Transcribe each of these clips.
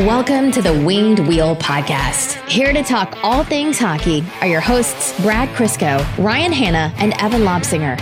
Welcome to the Winged Wheel Podcast. Here to talk all things hockey are your hosts, Brad Crisco, Ryan Hanna, and Evan Lobsinger.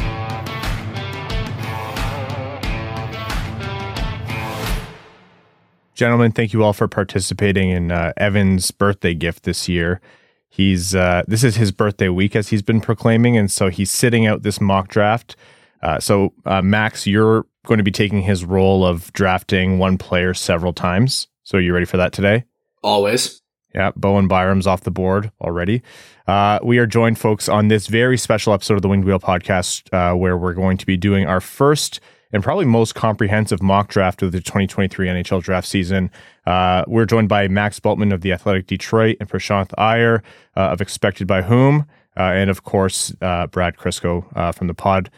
Gentlemen, thank you all for participating in uh, Evan's birthday gift this year. He's uh, this is his birthday week, as he's been proclaiming, and so he's sitting out this mock draft. Uh, so, uh, Max, you're going to be taking his role of drafting one player several times. So, are you ready for that today? Always. Yeah, Bowen Byram's off the board already. Uh, we are joined, folks, on this very special episode of the Winged Wheel podcast, uh, where we're going to be doing our first and probably most comprehensive mock draft of the 2023 NHL draft season. Uh, we're joined by Max Bultman of the Athletic Detroit and Prashanth Iyer uh, of Expected by Whom, uh, and of course uh, Brad Crisco uh, from the pod.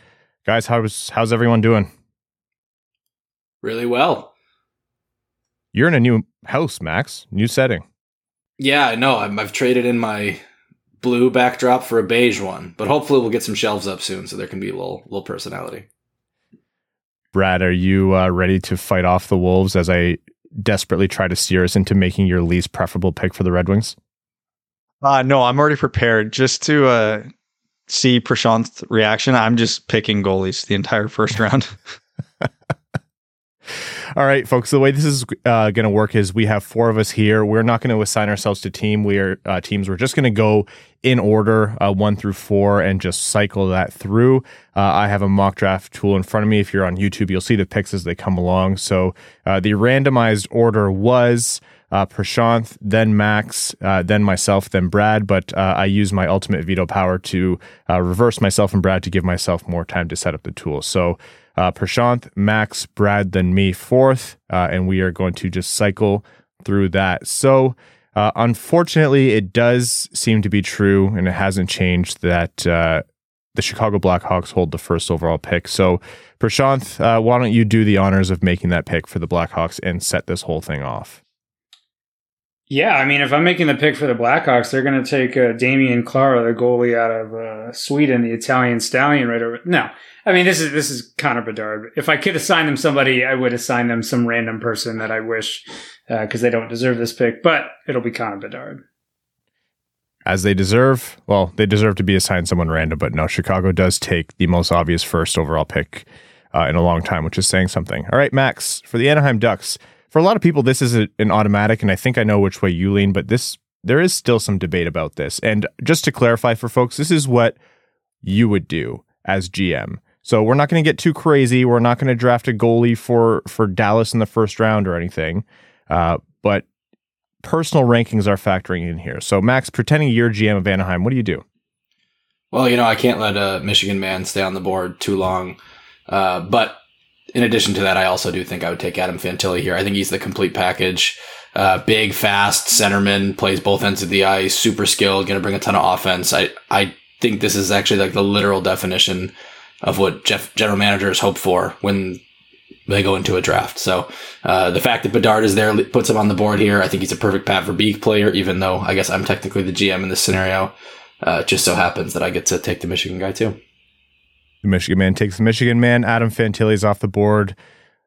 Guys, how's how's everyone doing? Really well. You're in a new house, Max. New setting. Yeah, I know. i have traded in my blue backdrop for a beige one, but hopefully we'll get some shelves up soon so there can be a little little personality. Brad, are you uh, ready to fight off the Wolves as I desperately try to steer us into making your least preferable pick for the Red Wings? Uh, no, I'm already prepared just to uh, see Prashanth's reaction. I'm just picking goalies the entire first round. All right, folks. The way this is uh, going to work is we have four of us here. We're not going to assign ourselves to team. We are uh, teams. We're just going to go in order, uh, one through four, and just cycle that through. Uh, I have a mock draft tool in front of me. If you're on YouTube, you'll see the picks as they come along. So uh, the randomized order was. Uh, Prashanth, then Max, uh, then myself, then Brad. But uh, I use my ultimate veto power to uh, reverse myself and Brad to give myself more time to set up the tool. So uh, Prashanth, Max, Brad, then me fourth, uh, and we are going to just cycle through that. So, uh, unfortunately, it does seem to be true, and it hasn't changed that uh, the Chicago Blackhawks hold the first overall pick. So, Prashanth, uh, why don't you do the honors of making that pick for the Blackhawks and set this whole thing off? Yeah, I mean, if I'm making the pick for the Blackhawks, they're going to take uh, Damian Clara, the goalie out of uh, Sweden, the Italian stallion, right over. No, I mean, this is this is Connor Bedard. If I could assign them somebody, I would assign them some random person that I wish because uh, they don't deserve this pick. But it'll be Connor Bedard. As they deserve. Well, they deserve to be assigned someone random, but no, Chicago does take the most obvious first overall pick uh, in a long time, which is saying something. All right, Max, for the Anaheim Ducks. For a lot of people, this is a, an automatic, and I think I know which way you lean, but this there is still some debate about this. And just to clarify for folks, this is what you would do as GM. So we're not going to get too crazy. We're not going to draft a goalie for for Dallas in the first round or anything. Uh, but personal rankings are factoring in here. So Max, pretending you're GM of Anaheim, what do you do? Well, you know, I can't let a Michigan man stay on the board too long. Uh, but in addition to that, I also do think I would take Adam Fantilli here. I think he's the complete package. Uh, big, fast centerman, plays both ends of the ice, super skilled, going to bring a ton of offense. I, I think this is actually like the literal definition of what Jeff general managers hope for when they go into a draft. So uh, the fact that Bedard is there puts him on the board here. I think he's a perfect Pat Verbeek player, even though I guess I'm technically the GM in this scenario. Uh, it just so happens that I get to take the Michigan guy too. The Michigan man takes the Michigan man. Adam Fantilli's off the board.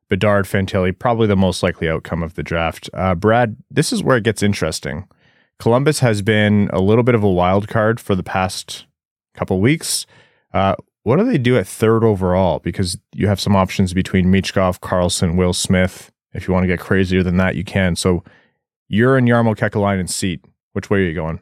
Bedard Fantilli, probably the most likely outcome of the draft. Uh, Brad, this is where it gets interesting. Columbus has been a little bit of a wild card for the past couple weeks. Uh, what do they do at third overall? Because you have some options between Michkov, Carlsson, Will Smith. If you want to get crazier than that, you can. So you're in Jarmo Kekalainen's seat. Which way are you going?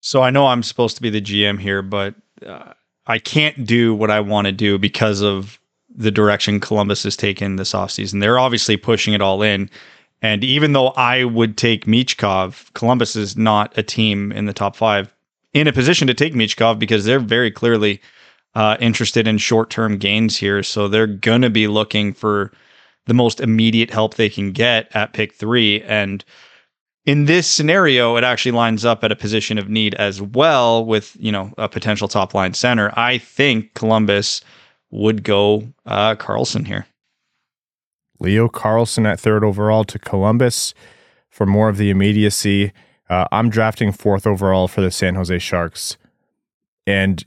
So I know I'm supposed to be the GM here, but uh, I can't do what I want to do because of the direction Columbus has taken this offseason. They're obviously pushing it all in. And even though I would take Michkov, Columbus is not a team in the top five in a position to take Michkov because they're very clearly – uh, interested in short term gains here. So they're going to be looking for the most immediate help they can get at pick three. And in this scenario, it actually lines up at a position of need as well with, you know, a potential top line center. I think Columbus would go uh, Carlsson here. Leo Carlsson at third overall to Columbus for more of the immediacy. Uh, I'm drafting fourth overall for the San Jose Sharks. And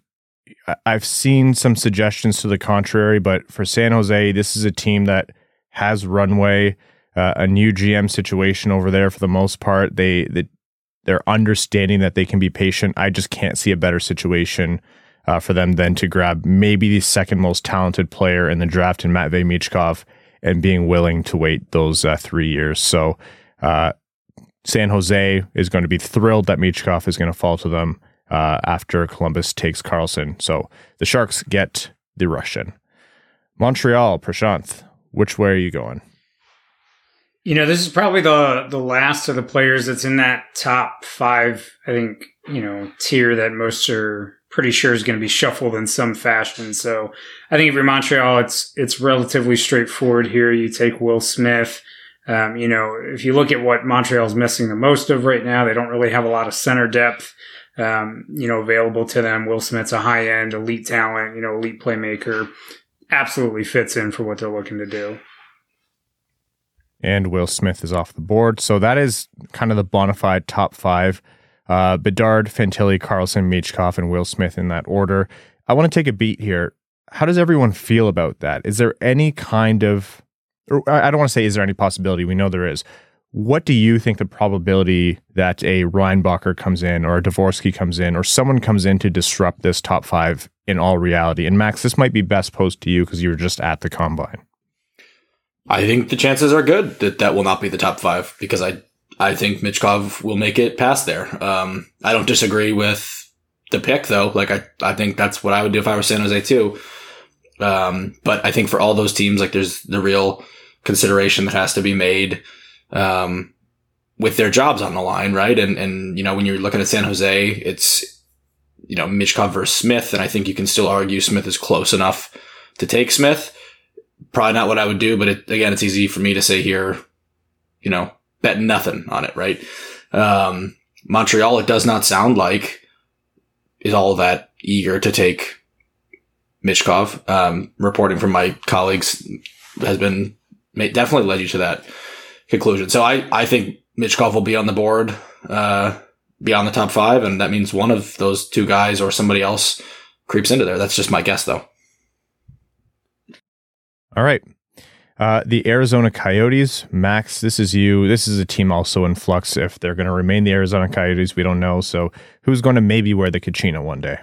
I've seen some suggestions to the contrary, but for San Jose, this is a team that has runway. Uh, a new GM situation over there for the most part. They, they they're understanding that they can be patient. I just can't see a better situation uh, for them than to grab maybe the second most talented player in the draft in Matvei Michkov and being willing to wait those uh, three years. So uh, San Jose is going to be thrilled that Michkov is going to fall to them uh, after Columbus takes Carlsson. So the Sharks get the Russian. Montreal, Prashanth, which way are you going? You know, this is probably the the last of the players that's in that top five. I think you know tier that most are pretty sure is going to be shuffled in some fashion. So I think you're Montreal, it's it's relatively straightforward here. You take Will Smith. Um, you know, if you look at what Montreal's missing the most of right now, they don't really have a lot of center depth. Um, you know, available to them. Will Smith's a high end elite talent. You know, elite playmaker. Absolutely fits in for what they're looking to do and Will Smith is off the board. So that is kind of the bona fide top five. Uh, Bedard, Fantilli, Carlsson, Michkov, and Will Smith in that order. I want to take a beat here. How does everyone feel about that? Is there any kind of, I don't want to say is there any possibility? We know there is. What do you think the probability that a Reinbacher comes in or a Dvorsky comes in or someone comes in to disrupt this top five in all reality? And Max, this might be best posed to you because you were just at the combine. I think the chances are good that that will not be the top five because I I think Michkov will make it past there. Um, I don't disagree with the pick though. Like I I think that's what I would do if I were San Jose too. Um, but I think for all those teams, like there's the real consideration that has to be made um, with their jobs on the line, right? And and you know when you're looking at San Jose, it's you know Michkov versus Smith, and I think you can still argue Smith is close enough to take Smith probably not what I would do, but it, again, it's easy for me to say here, you know, bet nothing on it, right? Um, Montreal, it does not sound like is all that eager to take Michkov. Um, reporting from my colleagues has been definitely led you to that conclusion. So I, I think Michkov will be on the board, uh, beyond the top five. And that means one of those two guys or somebody else creeps into there. That's just my guess though. All right. Uh, the Arizona Coyotes, Max, this is you. This is a team also in flux. If they're going to remain the Arizona Coyotes, we don't know. So, who's going to maybe wear the Kachina one day?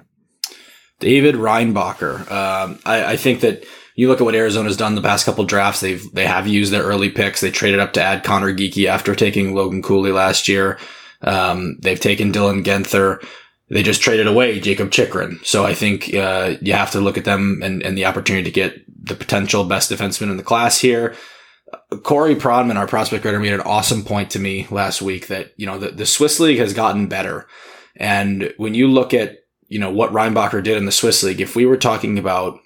David Reinbacher. Um, I, I, think that you look at what Arizona's done the past couple drafts. They've they have used their early picks. They traded up to add Conor Geekie after taking Logan Cooley last year. Um, they've taken Dylan Guenther they just traded away Jakob Chychrun. So I think uh, you have to look at them and, and the opportunity to get the potential best defenseman in the class here. Corey Pronman, our prospect writer, made an awesome point to me last week that, you know, the, the Swiss league has gotten better. And when you look at, you know, what Reinbacher did in the Swiss league, if we were talking about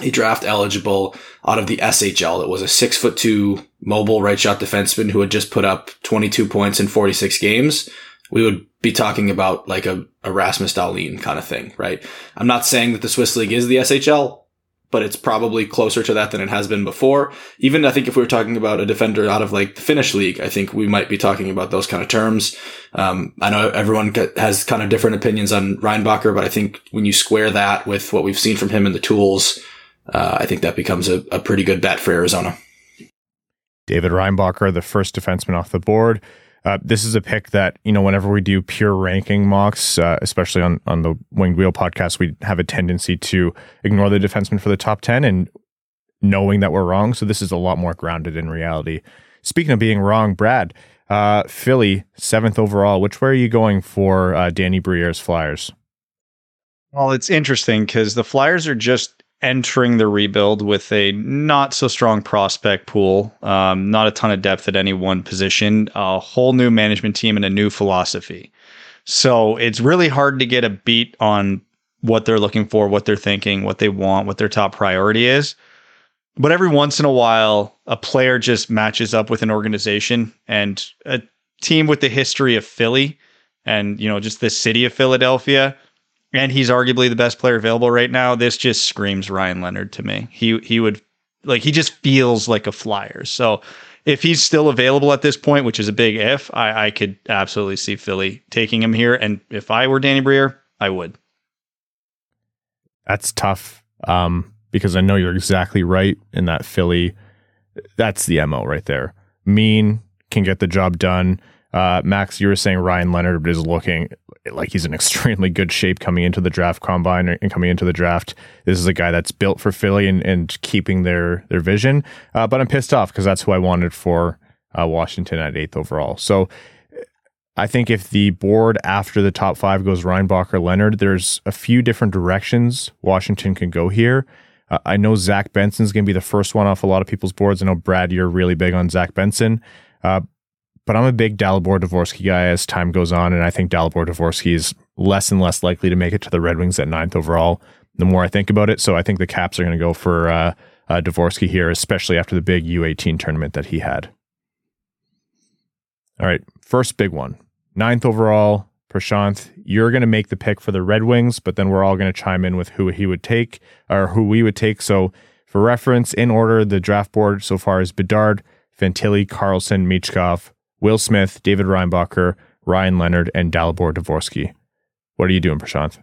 a draft eligible out of the SHL that was a six foot two mobile right shot defenseman who had just put up 22 points in 46 games, we would be talking about like a, Erasmus Rasmus Dahlin kind of thing, right? I'm not saying that the Swiss league is the SHL, but it's probably closer to that than it has been before. Even I think if we were talking about a defender out of like the Finnish league, I think we might be talking about those kind of terms. Um, I know everyone has kind of different opinions on Reinbacher, but I think when you square that with what we've seen from him and the tools, uh, I think that becomes a, a pretty good bet for Arizona. David Reinbacher, the first defenseman off the board. Uh, this is a pick that you know whenever we do pure ranking mocks, uh, especially on on the Winged Wheel podcast, we have a tendency to ignore the defenseman for the top ten and knowing that we're wrong. So this is a lot more grounded in reality. Speaking of being wrong, Brad, uh, Philly seventh overall. Which way are you going for uh, Danny Briere's Flyers? Well, it's interesting because the Flyers are just entering the rebuild with a not so strong prospect pool, um, not a ton of depth at any one position, a whole new management team, and a new philosophy. So it's really hard to get a beat on what they're looking for, what they're thinking, what they want, what their top priority is. But every once in a while, a player just matches up with an organization and a team with the history of Philly and, you know, just the city of Philadelphia and he's arguably the best player available right now. This just screams Ryan Leonard to me. He he would like he just feels like a flyer. So if he's still available at this point, which is a big if, I, I could absolutely see Philly taking him here. And if I were Danny Briere, I would. That's tough. Um, because I know you're exactly right in that Philly. That's the mo right there. mean, can get the job done. Uh, Max, you were saying Ryan Leonard is looking like he's in extremely good shape coming into the draft combine and coming into the draft. This is a guy that's built for Philly and, and keeping their their vision. Uh, but I'm pissed off because that's who I wanted for uh, Washington at eighth overall. So I think if the board after the top five goes Reinbacher Leonard, there's a few different directions Washington can go here. Uh, I know Zach Benson's going to be the first one off a lot of people's boards. I know Brad, you're really big on Zach Benson. Uh, but I'm a big Dalibor Dvorsky guy as time goes on, and I think Dalibor Dvorsky is less and less likely to make it to the Red Wings at ninth overall. The more I think about it, so I think the Caps are going to go for uh, uh, Dvorsky here, especially after the big U18 tournament that he had. All right, first big one, ninth overall. Prashanth, you're going to make the pick for the Red Wings, but then we're all going to chime in with who he would take or who we would take. So, for reference, in order, the draft board so far is Bedard, Fantilli, Carlsson, Michkov, Will Smith, David Reinbacher, Ryan Leonard, and Dalibor Dvorsky. What are you doing, Prashanth?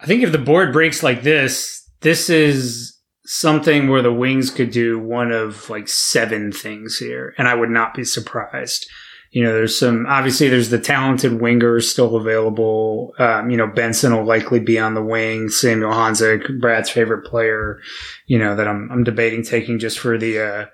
I think if the board breaks like this, this is something where the Wings could do one of like seven things here, and I would not be surprised. You know, there's some obviously there's the talented wingers still available. Um, you know, Benson will likely be on the wing. Samuel Honzek, Brad's favorite player. You know that I'm I'm debating taking just for the uh,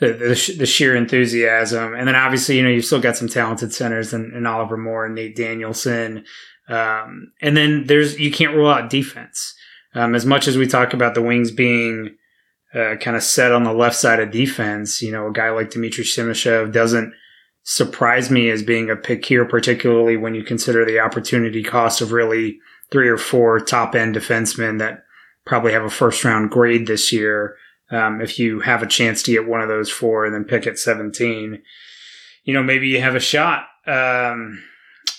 the, the, the sheer enthusiasm. And then obviously, you know, you've still got some talented centers and, and Oliver Moore and Nate Danielson. Um, and then there's, you can't rule out defense. Um, as much as we talk about the wings being, uh, kind of set on the left side of defense, you know, a guy like Dmitri Simashev doesn't surprise me as being a pick here, particularly when you consider the opportunity cost of really three or four top end defensemen that probably have a first round grade this year. Um, if you have a chance to get one of those four and then pick at 17, you know, maybe you have a shot. Um,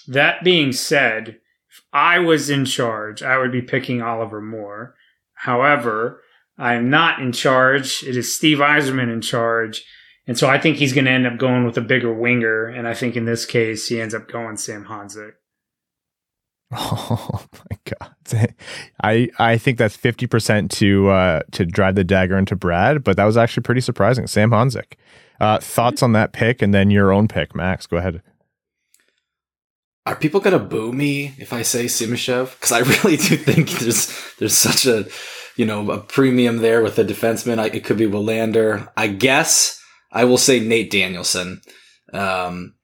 that being said, if I was in charge, I would be picking Oliver Moore. However, I am not in charge. It is Steve Yzerman in charge. And so I think he's going to end up going with a bigger winger. And I think in this case, he ends up going Sam Honzek. Oh my god! I I think that's fifty percent to uh, to drive the dagger into Brad, but that was actually pretty surprising. Sam Honzek. Uh, thoughts on that pick, and then your own pick, Max. Go ahead. Are people gonna boo me if I say Simashev? Because I really do think there's there's such a you know a premium there with the defenseman. I, it could be Willander. I guess I will say Nate Danielson, um,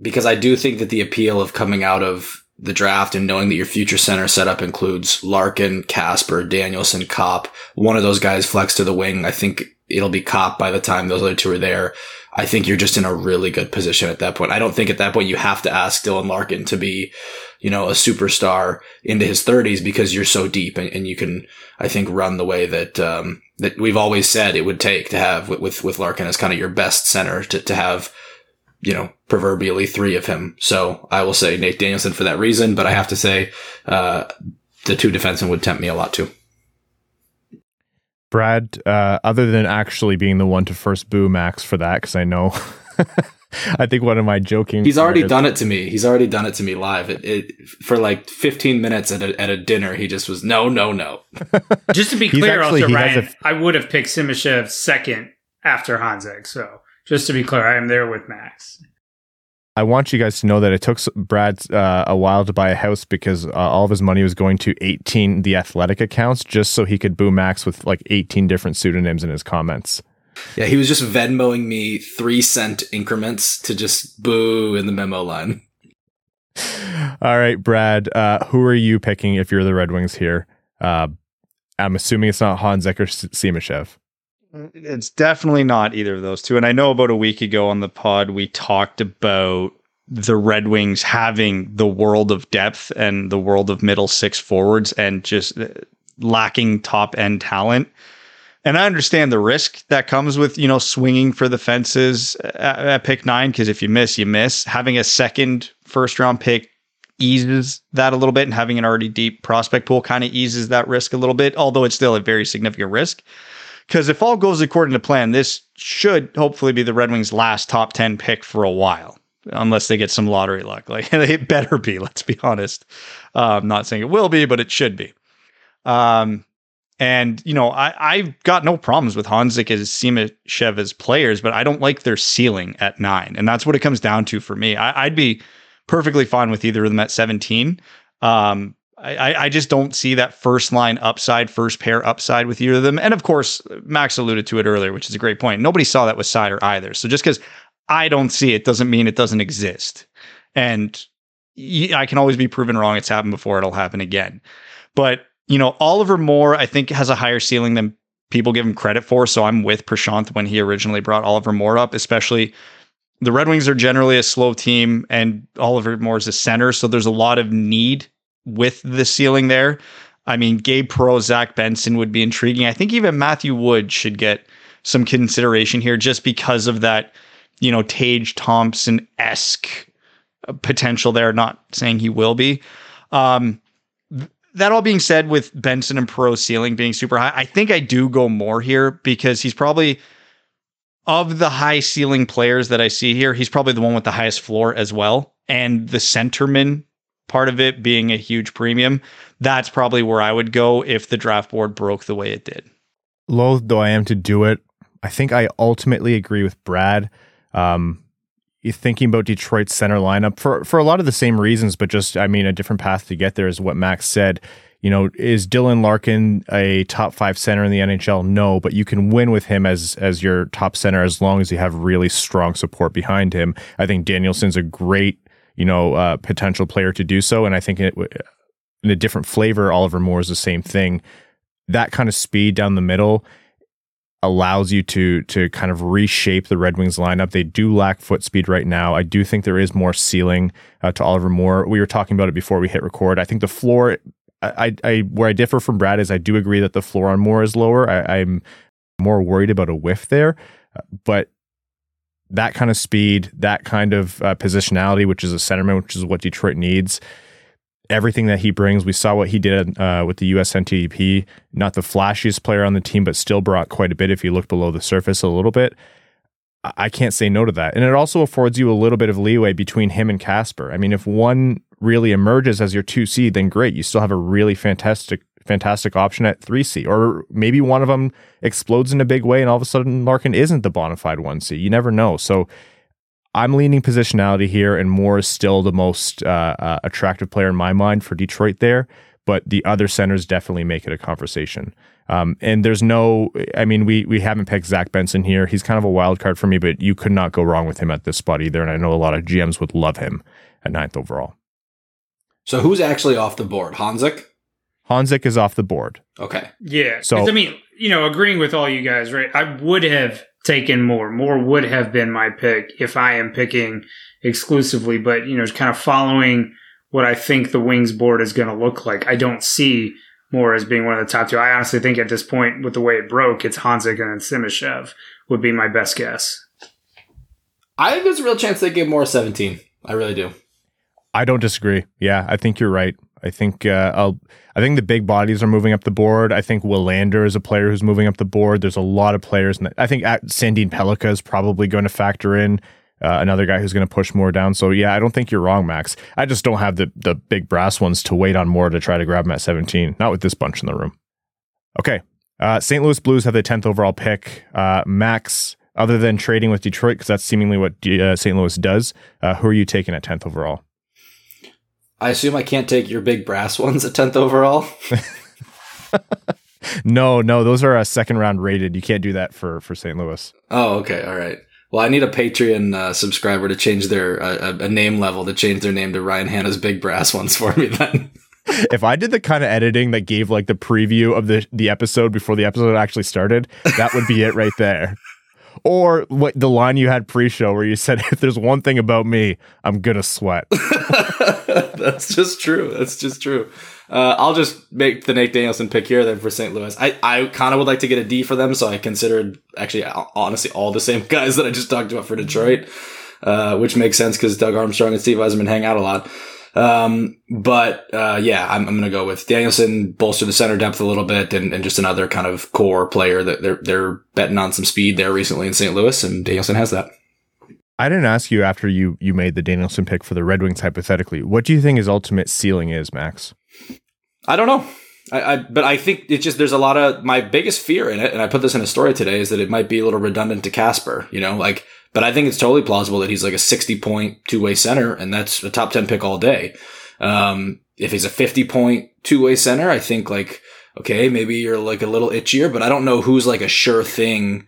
because I do think that the appeal of coming out of the draft and knowing that your future center setup includes Larkin, Kasper, Danielson, Copp, one of those guys flex to the wing. I think it'll be Copp by the time those other two are there. I think you're just in a really good position at that point. I don't think at that point you have to ask Dylan Larkin to be, you know, a superstar into his thirties because you're so deep and, and, you can, I think, run the way that, um, that we've always said it would take to have with, with, with Larkin as kind of your best center to, to have you know, proverbially three of him. So I will say Nate Danielson for that reason, but I have to say, uh, the two defensemen would tempt me a lot too. Brad, uh, other than actually being the one to first boo Max for that, because I know, I think one of my joking. He's already done it to me. He's already done it to me live. It, it, for like 15 minutes at a, at a dinner, he just was no, no, no. just to be clear, actually, also Ryan, a, I would have picked Simashev second after Honzek. So just to be clear, I am there with Max. I want you guys to know that it took Brad uh, a while to buy a house because uh, all of his money was going to 18 the athletic accounts just so he could boo Max with like 18 different pseudonyms in his comments. Yeah, he was just Venmoing me three cent increments to just boo in the memo line. All right, Brad, uh, who are you picking if you're the Red Wings here? Uh, I'm assuming it's not Honzek or Simashev. It's definitely not either of those two. And I know about a week ago on the pod, we talked about the Red Wings having the world of depth and the world of middle six forwards and just uh, lacking top end talent. And I understand the risk that comes with, you know, swinging for the fences at, at pick nine, because if you miss, you miss. Having a second first round pick eases that a little bit, and having an already deep prospect pool kind of eases that risk a little bit, although it's still a very significant risk. Because if all goes according to plan, this should hopefully be the Red Wings' last top 10 pick for a while, unless they get some lottery luck. Like it better be, let's be honest. Uh, I'm not saying it will be, but it should be. Um, And, you know, I, I've got no problems with Honzek as Simashev as players, but I don't like their ceiling at nine. And that's what it comes down to for me. I, would be perfectly fine with either of them at 17. Um, I, I just don't see that first line upside, first pair upside with either of them. And of course, Max alluded to it earlier, which is a great point. Nobody saw that with Seider either. So just because I don't see it doesn't mean it doesn't exist. And I can always be proven wrong. It's happened before. It'll happen again. But you know, Oliver Moore, I think, has a higher ceiling than people give him credit for. So I'm with Prashanth when he originally brought Oliver Moore up, especially the Red Wings are generally a slow team and Oliver Moore is a center. So there's a lot of need with the ceiling there. I mean, Gabe Perreault, Zach Benson would be intriguing. I think even Matthew Wood should get some consideration here just because of that, you know, Tage Thompson esque potential there. Not saying he will be. Um, that all being said, with Benson and Perreault ceiling being super high, I think I do go Moore here because he's probably of the high ceiling players that I see here, he's probably the one with the highest floor as well. And the centerman part of it being a huge premium, that's probably where I would go if the draft board broke the way it did. Loath though I am to do it, I think I ultimately agree with Brad. Um, thinking about Detroit's center lineup for for a lot of the same reasons, but just I mean a different path to get there is what Max said. You know, is Dylan Larkin a top five center in the NHL? No, but you can win with him as as your top center as long as you have really strong support behind him. I think Danielson's a great you know uh, potential player to do so, and I think it, in a different flavor, Oliver Moore is the same thing. That kind of speed down the middle allows you to to kind of reshape the Red Wings lineup. They do lack foot speed right now. I do think there is more ceiling uh, to Oliver Moore. We were talking about it before we hit record. I think the floor, I, I, where I differ from Brad is I do agree that the floor on Moore is lower. I, I'm more worried about a whiff there, but that kind of speed, that kind of uh, positionality, which is a centerman, which is what Detroit needs everything that he brings. We saw what he did uh, with the USNTDP. Not the flashiest player on the team, but still brought quite a bit if you look below the surface a little bit. I can't say no to that. And it also affords you a little bit of leeway between him and Kasper. I mean, if one really emerges as your 2C, then great. You still have a really fantastic fantastic option at 3C. Or maybe one of them explodes in a big way and all of a sudden Larkin isn't the bona fide 1C. You never know. So I'm leaning positionality here, and Moore is still the most uh, uh, attractive player in my mind for Detroit there. But the other centers definitely make it a conversation. Um, and there's no, I mean, we we haven't picked Zach Benson here. He's kind of a wild card for me, but you could not go wrong with him at this spot either. And I know a lot of GMs would love him at ninth overall. So who's actually off the board? Honzek? Honzek is off the board. Okay. Yeah. So I mean, you know, agreeing with all you guys, right? I would have taken Moore. Moore would have been my pick if I am picking exclusively, but you know, kind of following what I think the Wings board is going to look like. I don't see Moore as being one of the top two. I honestly think at this point, with the way it broke, it's Honzek and then Simashev would be my best guess. I think there's a real chance they give Moore 17. I really do. I don't disagree. Yeah, I think you're right. I think uh, I think the big bodies are moving up the board. I think Willander is a player who's moving up the board. There's a lot of players, and I think Sandin Pellikka is probably going to factor in. Uh, another guy who's going to push Moore down. So yeah, I don't think you're wrong, Max. I just don't have the the big brass ones to wait on Moore to try to grab him at 17. Not with this bunch in the room. Okay, uh, St. Louis Blues have the 10th overall pick. Uh, Max, other than trading with Detroit, because that's seemingly what uh, St. Louis does, uh, who are you taking at 10th overall? I assume I can't take your big brass ones at 10th overall. no, no, those are a second round rated. You can't do that for for St. Louis. Oh, okay, all right. Well, I need a Patreon uh, subscriber to change their uh, a name level to change their name to Ryan Hanna's big brass ones for me. Then, if I did the kind of editing that gave like the preview of the the episode before the episode actually started, that would be it right there. Or what the line you had pre-show where you said, "If there's one thing about me, I'm gonna sweat." That's just true. That's just true. Uh, I'll just make the Nate Danielson pick here then for St. Louis. I, I kind of would like to get a D for them, so I considered actually honestly all the same guys that I just talked about for Detroit, uh, which makes sense because Doug Armstrong and Steve Yzerman hang out a lot. Um, but uh, yeah, I'm, I'm going to go with Danielson, bolster the center depth a little bit, and, and just another kind of core player that they're they're betting on some speed there recently in St. Louis, and Danielson has that. I didn't ask you after you you made the Danielson pick for the Red Wings hypothetically. What do you think his ultimate ceiling is, Max? I don't know. I, I, but I think it's just there's a lot of my biggest fear in it, and I put this in a story today, is that it might be a little redundant to Kasper. You know, like, but I think it's totally plausible that he's like a 60 point two way center, and that's a top 10 pick all day. Um, if he's a 50 point two way center, I think like okay, maybe you're like a little itchier, but I don't know who's like a sure thing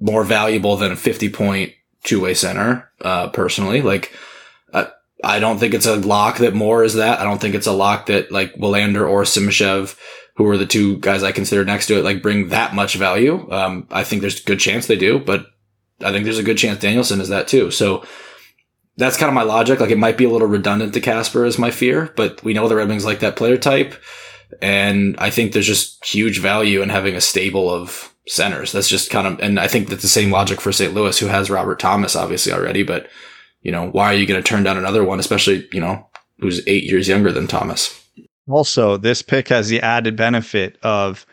more valuable than a 50 point two way center. Uh, personally, like. I don't think it's a lock that Moore is that. I don't think it's a lock that like Willander or Simashev, who are the two guys I consider next to it, like bring that much value. Um, I think there's a good chance they do, but I think there's a good chance Danielson is that too. So that's kind of my logic. Like it might be a little redundant to Kasper is my fear, but we know the Red Wings like that player type. And I think there's just huge value in having a stable of centers. That's just kind of, and I think that's the same logic for St. Louis, who has Robert Thomas obviously already, but you know, why are you going to turn down another one, especially, you know, who's eight years younger than Thomas? Also, this pick has the added benefit of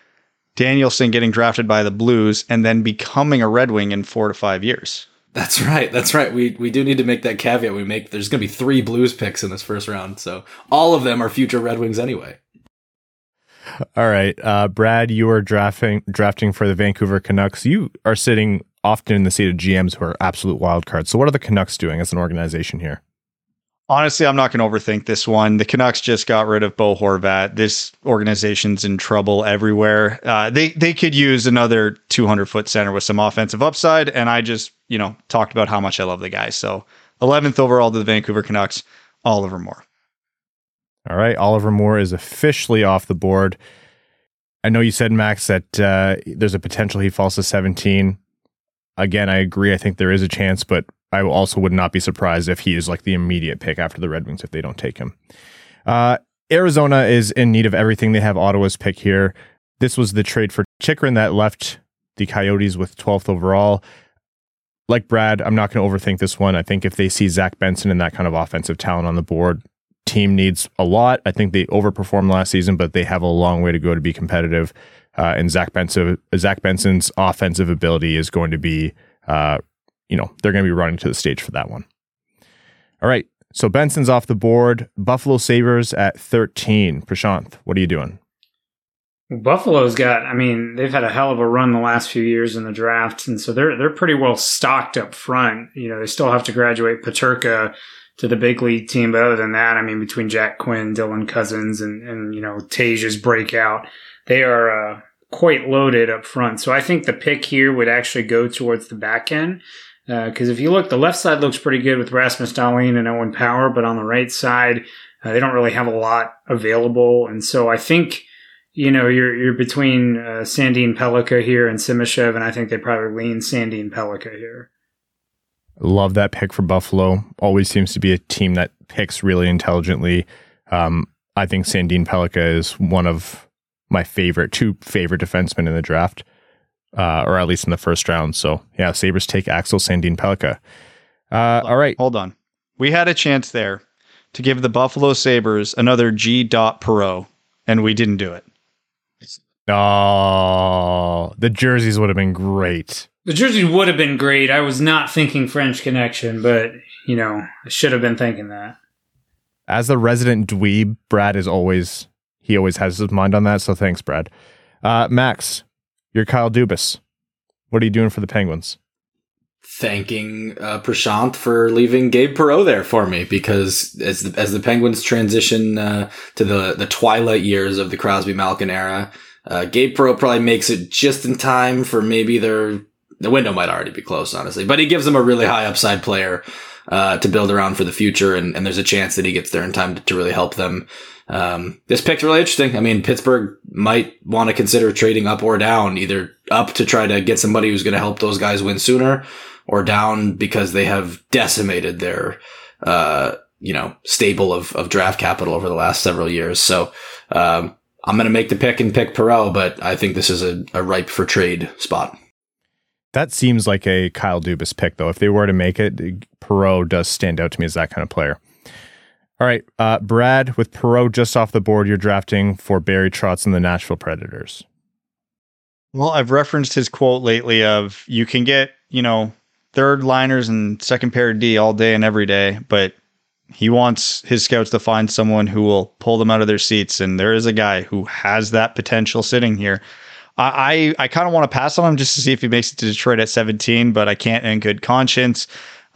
Danielson getting drafted by the Blues and then becoming a Red Wing in four to five years. That's right. That's right. We we do need to make that caveat. We make there's going to be three Blues picks in this first round, so all of them are future Red Wings anyway. All right, uh, Brad, you are drafting drafting for the Vancouver Canucks. You are sitting often in the seat of GMs who are absolute wild cards. So, what are the Canucks doing as an organization here? Honestly, I'm not going to overthink this one. The Canucks just got rid of Bo Horvat. This organization's in trouble everywhere. Uh, they they could use another 200 foot center with some offensive upside. And I just you know talked about how much I love the guy. So 11th overall to the Vancouver Canucks, Oliver Moore. All right, Oliver Moore is officially off the board. I know you said Max that uh, there's a potential he falls to 17 again, I agree. I think there is a chance, but I also would not be surprised if he is like the immediate pick after the Red Wings if they don't take him. Uh, Arizona is in need of everything. They have Ottawa's pick here. This was the trade for Chychrun that left the Coyotes with 12th overall. Like Brad, I'm not going to overthink this one. I think if they see Zach Benson and that kind of offensive talent on the board, team needs a lot. I think they overperformed last season, but they have a long way to go to be competitive. Uh, and Zach Benson, Zach Benson's offensive ability is going to be, uh, you know, they're going to be running to the stage for that one. All right. So Benson's off the board. Buffalo Sabres at 13. Prashanth, what are you doing? Buffalo's got, I mean, they've had a hell of a run the last few years in the draft, and so they're they're pretty well stocked up front. You know, they still have to graduate Peterka to the big league team, but other than that, I mean, between Jack Quinn, Dylan Cozens, and and you know Tage's breakout, they are uh, quite loaded up front. So I think the pick here would actually go towards the back end. Because uh, if you look, the left side looks pretty good with Rasmus Dahlin and Owen Power, but on the right side, uh, they don't really have a lot available. And so I think, you know, you're you're between uh, Sandin Pellikka here and Simashev, and I think they probably lean Sandin Pellikka here. Love that pick for Buffalo. Always seems to be a team that picks really intelligently. Um, I think Sandin Pellikka is one of my favorite, two favorite defensemen in the draft, uh, or at least in the first round. So yeah, Sabres take Axel Sandin Pellikka. Uh, all right. Hold on. We had a chance there to give the Buffalo Sabres another G. Dot Perreault, and we didn't do it. Oh, the jerseys would have been great. The jersey would have been great. I was not thinking French Connection, but you know, I should have been thinking that. As the resident dweeb, Brad is always he always has his mind on that. So thanks, Brad. Uh, Max, you're Kyle Dubas. What are you doing for the Penguins? Thanking uh, Prashanth for leaving Gabe Perreault there for me because as the, as the Penguins transition uh, to the the twilight years of the Crosby Malkin era, uh, Gabe Perreault probably makes it just in time for maybe their the window might already be closed, honestly, but he gives them a really high upside player uh, to build around for the future, and, and there's a chance that he gets there in time to, to really help them um, this pick's really interesting. I mean, Pittsburgh might want to consider trading up or down, either up to try to get somebody who's going to help those guys win sooner, or down because they have decimated their, uh, you know, stable of, of draft capital over the last several years. So, um, I'm going to make the pick and pick Perreault, but I think this is a, a ripe for trade spot. That seems like a Kyle Dubas pick, though. If they were to make it, Perreault does stand out to me as that kind of player. All right, uh, Brad, with Perreault just off the board, you're drafting for Barry Trotz and the Nashville Predators. Well, I've referenced his quote lately of you can get, you know, third liners and second pair D all day and every day, but He wants his scouts to find someone who will pull them out of their seats. And there is a guy who has that potential sitting here. I, I, I kind of want to pass on him just to see if he makes it to Detroit at 17, but I can't in good conscience.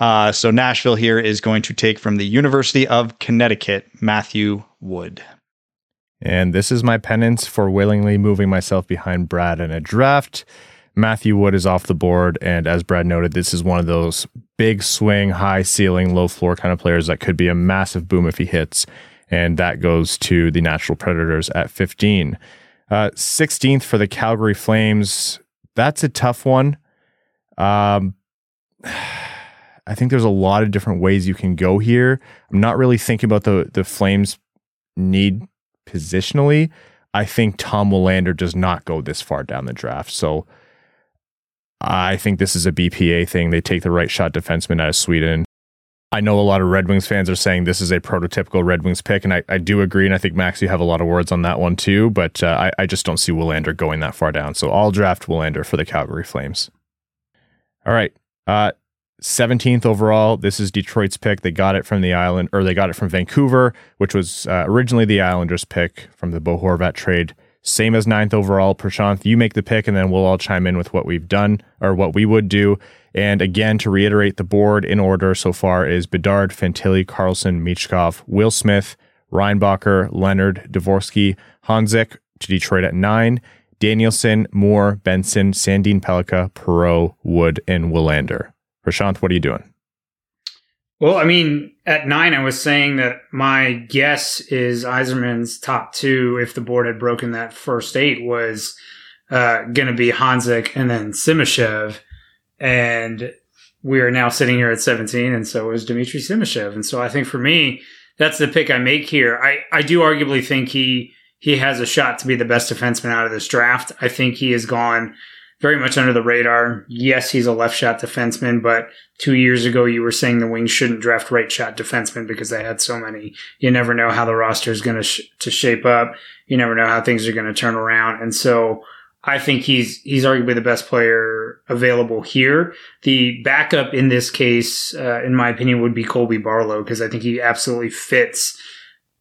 Uh, so Nashville here is going to take from the University of Connecticut, Matthew Wood. And this is my penance for willingly moving myself behind Brad in a draft. Matthew Wood is off the board. And as Brad noted, this is one of those big swing, high ceiling, low floor kind of players that could be a massive boom if he hits. And that goes to the Natural Predators at 15. Uh, 16th for the Calgary Flames. That's a tough one. Um, I think there's a lot of different ways you can go here. I'm not really thinking about the the Flames need positionally. I think Tom Willander does not go this far down the draft. So I think this is a BPA thing. They take the right shot defenseman out of Sweden. I know a lot of Red Wings fans are saying this is a prototypical Red Wings pick, and I, I do agree. And I think Max, you have a lot of words on that one too. But uh, I, I just don't see Willander going that far down. So I'll draft Willander for the Calgary Flames. All right. Uh, 17th overall. This is Detroit's pick. They got it from the island, or they got it from Vancouver, which was uh, originally the Islanders' pick from the Bo Horvat trade. Same as ninth overall. Prashanth, you make the pick, and then we'll all chime in with what we've done or what we would do. And again, to reiterate, the board in order so far is Bedard, Fantilli, Carlsson, Michkov, Will Smith, Reinbacher, Leonard, Dvorsky, Honzek to Detroit at nine, Danielson, Moore, Benson, Sandin Pellikka, Perreault, Wood, and Willander. Prashanth, what are you doing? Well, I mean, at nine, I was saying that my guess is Yzerman's top two, if the board had broken that first eight, was uh, going to be Honzek and then Simashev. And we are now sitting here at 17, and so is Dmitri Simashev. And so I think for me, that's the pick I make here. I, I do arguably think he he has a shot to be the best defenseman out of this draft. I think he has gone very much under the radar. Yes, he's a left shot defenseman, but two years ago you were saying the Wings shouldn't draft right shot defensemen because they had so many. You never know how the roster is going to sh- to shape up. You never know how things are going to turn around, and so I think he's he's arguably the best player available here. The backup in this case, uh, in my opinion, would be Colby Barlow because I think he absolutely fits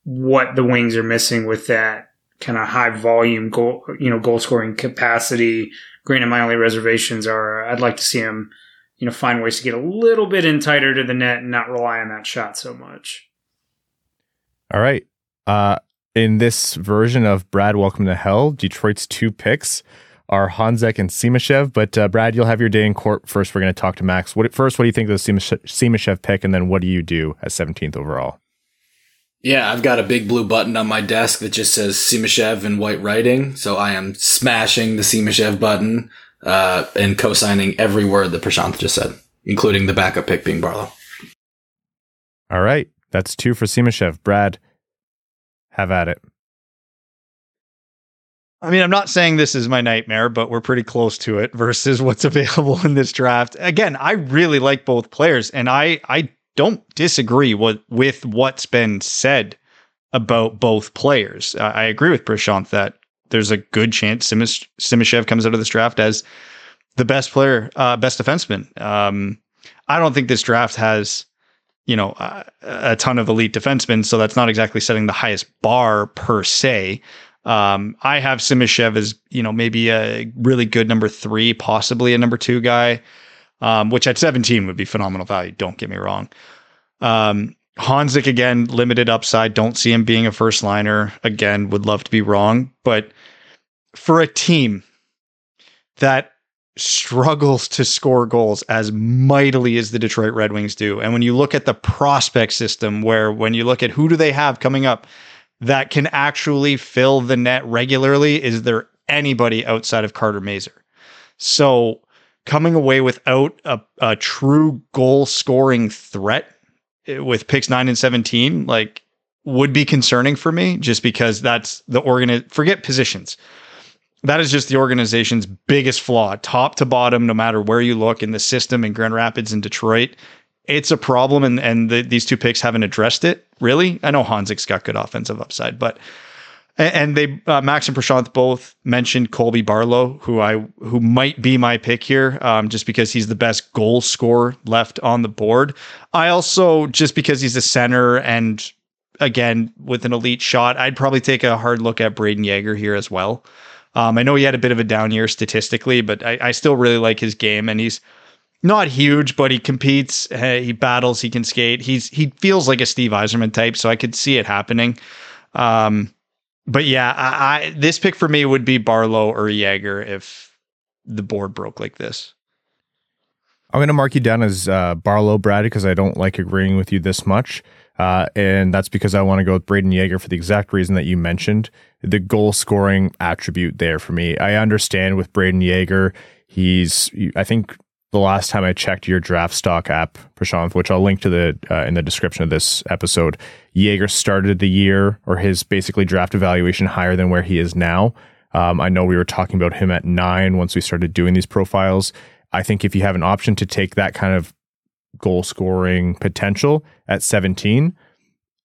what the Wings are missing with that kind of high volume goal, you know, goal scoring capacity Granted, my only reservations are I'd like to see him, you know, find ways to get a little bit in tighter to the net and not rely on that shot so much. All right. Uh, in this version of Brad Welcome to Hell, Detroit's two picks are Honzek and Simashev. But uh, Brad, you'll have your day in court first. We're going to talk to Max. What, first, what do you think of the Simashev pick? And then what do you do at 17th overall? Yeah, I've got a big blue button on my desk that just says Simashev in white writing. So I am smashing the Simashev button uh, and co-signing every word that Prashanth just said, including the backup pick being Barlow. All right. That's two for Simashev. Brad, have at it. I mean, I'm not saying this is my nightmare, but we're pretty close to it versus what's available in this draft. Again, I really like both players, and I I don't disagree with, with what's been said about both players. I agree with Prashanth that there's a good chance Simis- Simashev comes out of this draft as the best player, uh, best defenseman. Um, I don't think this draft has, you know, uh, a ton of elite defensemen, so that's not exactly setting the highest bar per se. Um, I have Simashev as, you know, maybe a really good number three, possibly a number two guy um, which at 17 would be phenomenal value. Don't get me wrong. Um, Honzek again, limited upside. Don't see him being a first liner. Again, would love to be wrong, but for a team that struggles to score goals as mightily as the Detroit Red Wings do, and when you look at the prospect system, where when you look at who do they have coming up that can actually fill the net regularly, is there anybody outside of Carter Mazur? So coming away without a, a true goal scoring threat eh, with picks nine and 17, like would be concerning for me just because that's the organ forget positions. That is just the organization's biggest flaw, top to bottom, no matter where you look in the system in Grand Rapids and Detroit. It's a problem, and and the, these two picks haven't addressed it really. I know Honzek's got good offensive upside, but and they uh, Max and Prashanth both mentioned Colby Barlow, who I who might be my pick here, um, just because he's the best goal scorer left on the board. I also just because he's a center and again with an elite shot, I'd probably take a hard look at Brayden Yager here as well. Um, I know he had a bit of a down year statistically, but I, I still really like his game, and he's not huge, but he competes. He battles. He can skate. He's he feels like a Steve Yzerman type, so I could see it happening. Um, but yeah, I, I, this pick for me would be Barlow or Yager if the board broke like this. I'm going to mark you down as uh, Barlow, Brad, because I don't like agreeing with you this much. Uh, and that's because I want to go with Brayden Yager for the exact reason that you mentioned the goal scoring attribute there for me. I understand with Brayden Yager, he's, I think the last time I checked your draft stock app, Prashanth, which I'll link to the uh, in the description of this episode, Yager started the year or his basically draft evaluation higher than where he is now. Um, I know we were talking about him at nine once we started doing these profiles. I think if you have an option to take that kind of goal scoring potential at 17,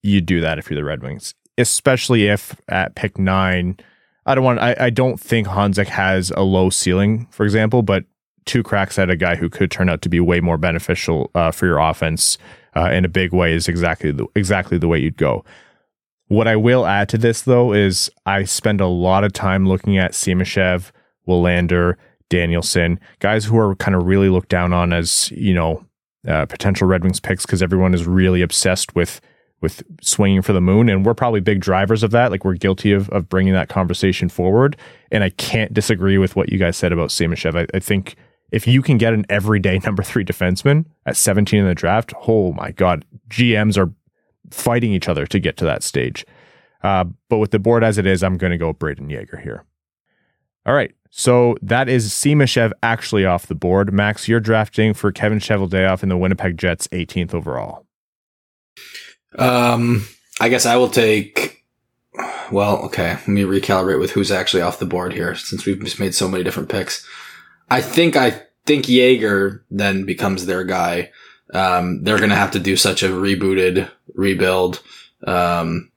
you do that if you're the Red Wings, especially if at pick nine. I don't want. I, I don't think Honzek has a low ceiling, for example, but two cracks at a guy who could turn out to be way more beneficial uh, for your offense uh, in a big way is exactly the, exactly the way you'd go. What I will add to this though is I spend a lot of time looking at Simashev, Willander, Danielson, guys who are kind of really looked down on as you know uh, potential Red Wings picks because everyone is really obsessed with with swinging for the moon, and we're probably big drivers of that. Like we're guilty of of bringing that conversation forward, and I can't disagree with what you guys said about Simashev. I, I think if you can get an everyday number three defenseman at 17 in the draft, oh my God, GMs are fighting each other to get to that stage. Uh, but with the board as it is, I'm going to go Brayden Yager here. All right. So that is Simashev actually off the board. Max, you're drafting for Kevin Cheveldayoff in the Winnipeg Jets 18th overall. Um, I guess I will take. Well, okay. Let me recalibrate with who's actually off the board here since we've just made so many different picks. I think I think Yager then becomes their guy. Um, they're going to have to do such a rebooted rebuild. Um,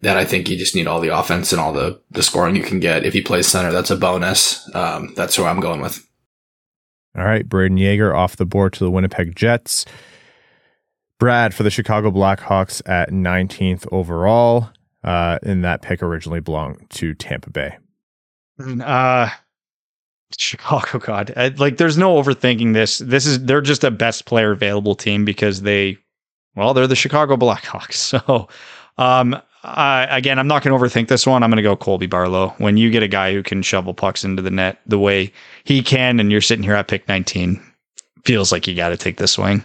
that I think you just need all the offense and all the, the scoring you can get. If he plays center, that's a bonus. Um, that's who I'm going with. All right. Brayden Yager off the board to the Winnipeg Jets. Brad for the Chicago Blackhawks at 19th overall. Uh, and that pick originally belonged to Tampa Bay. Uh, Chicago, God, I, like there's no overthinking this. This is they're just a best player available team because they, well, they're the Chicago Blackhawks. So, um, I, again, I'm not going to overthink this one. I'm going to go Colby Barlow. When you get a guy who can shovel pucks into the net the way he can, and you're sitting here at pick 19, feels like you got to take this swing.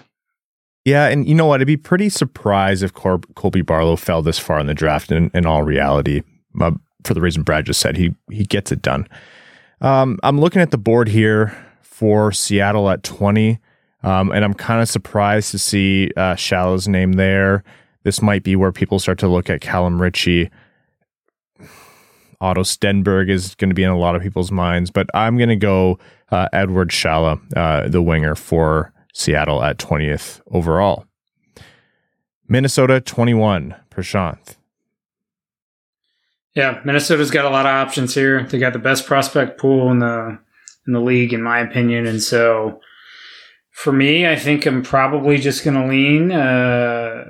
Yeah, and you know what? I'd be pretty surprised if Col- Colby Barlow fell this far in the draft. In, in all reality, uh, for the reason Brad just said, he he gets it done. Um, I'm looking at the board here for Seattle at 20, um, and I'm kind of surprised to see uh, Sale's name there. This might be where people start to look at Calum Ritchie. Otto Stenberg is going to be in a lot of people's minds, but I'm going to go uh, Eduard Sale, uh, the winger for Seattle at 20th overall. Minnesota 21, Prashanth. Yeah, Minnesota's got a lot of options here. They got the best prospect pool in the in the league, in my opinion, and so for me, I think I'm probably just going to lean, uh,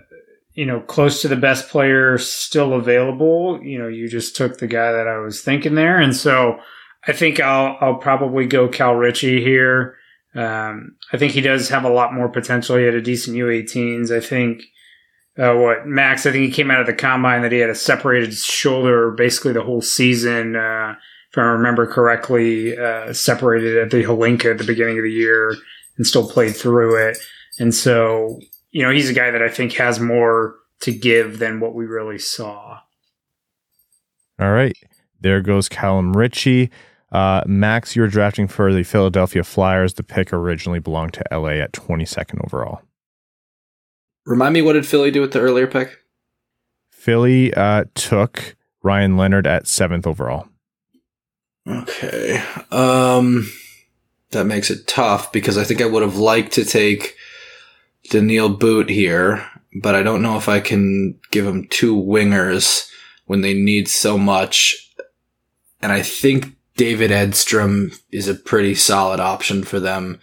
you know, close to the best player still available. You know, you just took the guy that I was thinking there, and so I think I'll I'll probably go Cal Ritchie here. Um, I think he does have a lot more potential. He had a decent U18s. I think uh, what Max? I think he came out of the combine that he had a separated shoulder basically the whole season. Uh, if I remember correctly, uh, separated at the Hlinka at the beginning of the year and still played through it. And so, you know, he's a guy that I think has more to give than what we really saw. All right. There goes Calum Ritchie. Uh, Max, you're drafting for the Philadelphia Flyers. The pick originally belonged to LA at 22nd overall. Remind me, what did Philly do with the earlier pick? Philly uh, took Ryan Leonard at seventh overall. Okay. Um, that makes it tough because I think I would have liked to take Daniil But here, but I don't know if I can give him two wingers when they need so much. And I think David Edstrom is a pretty solid option for them.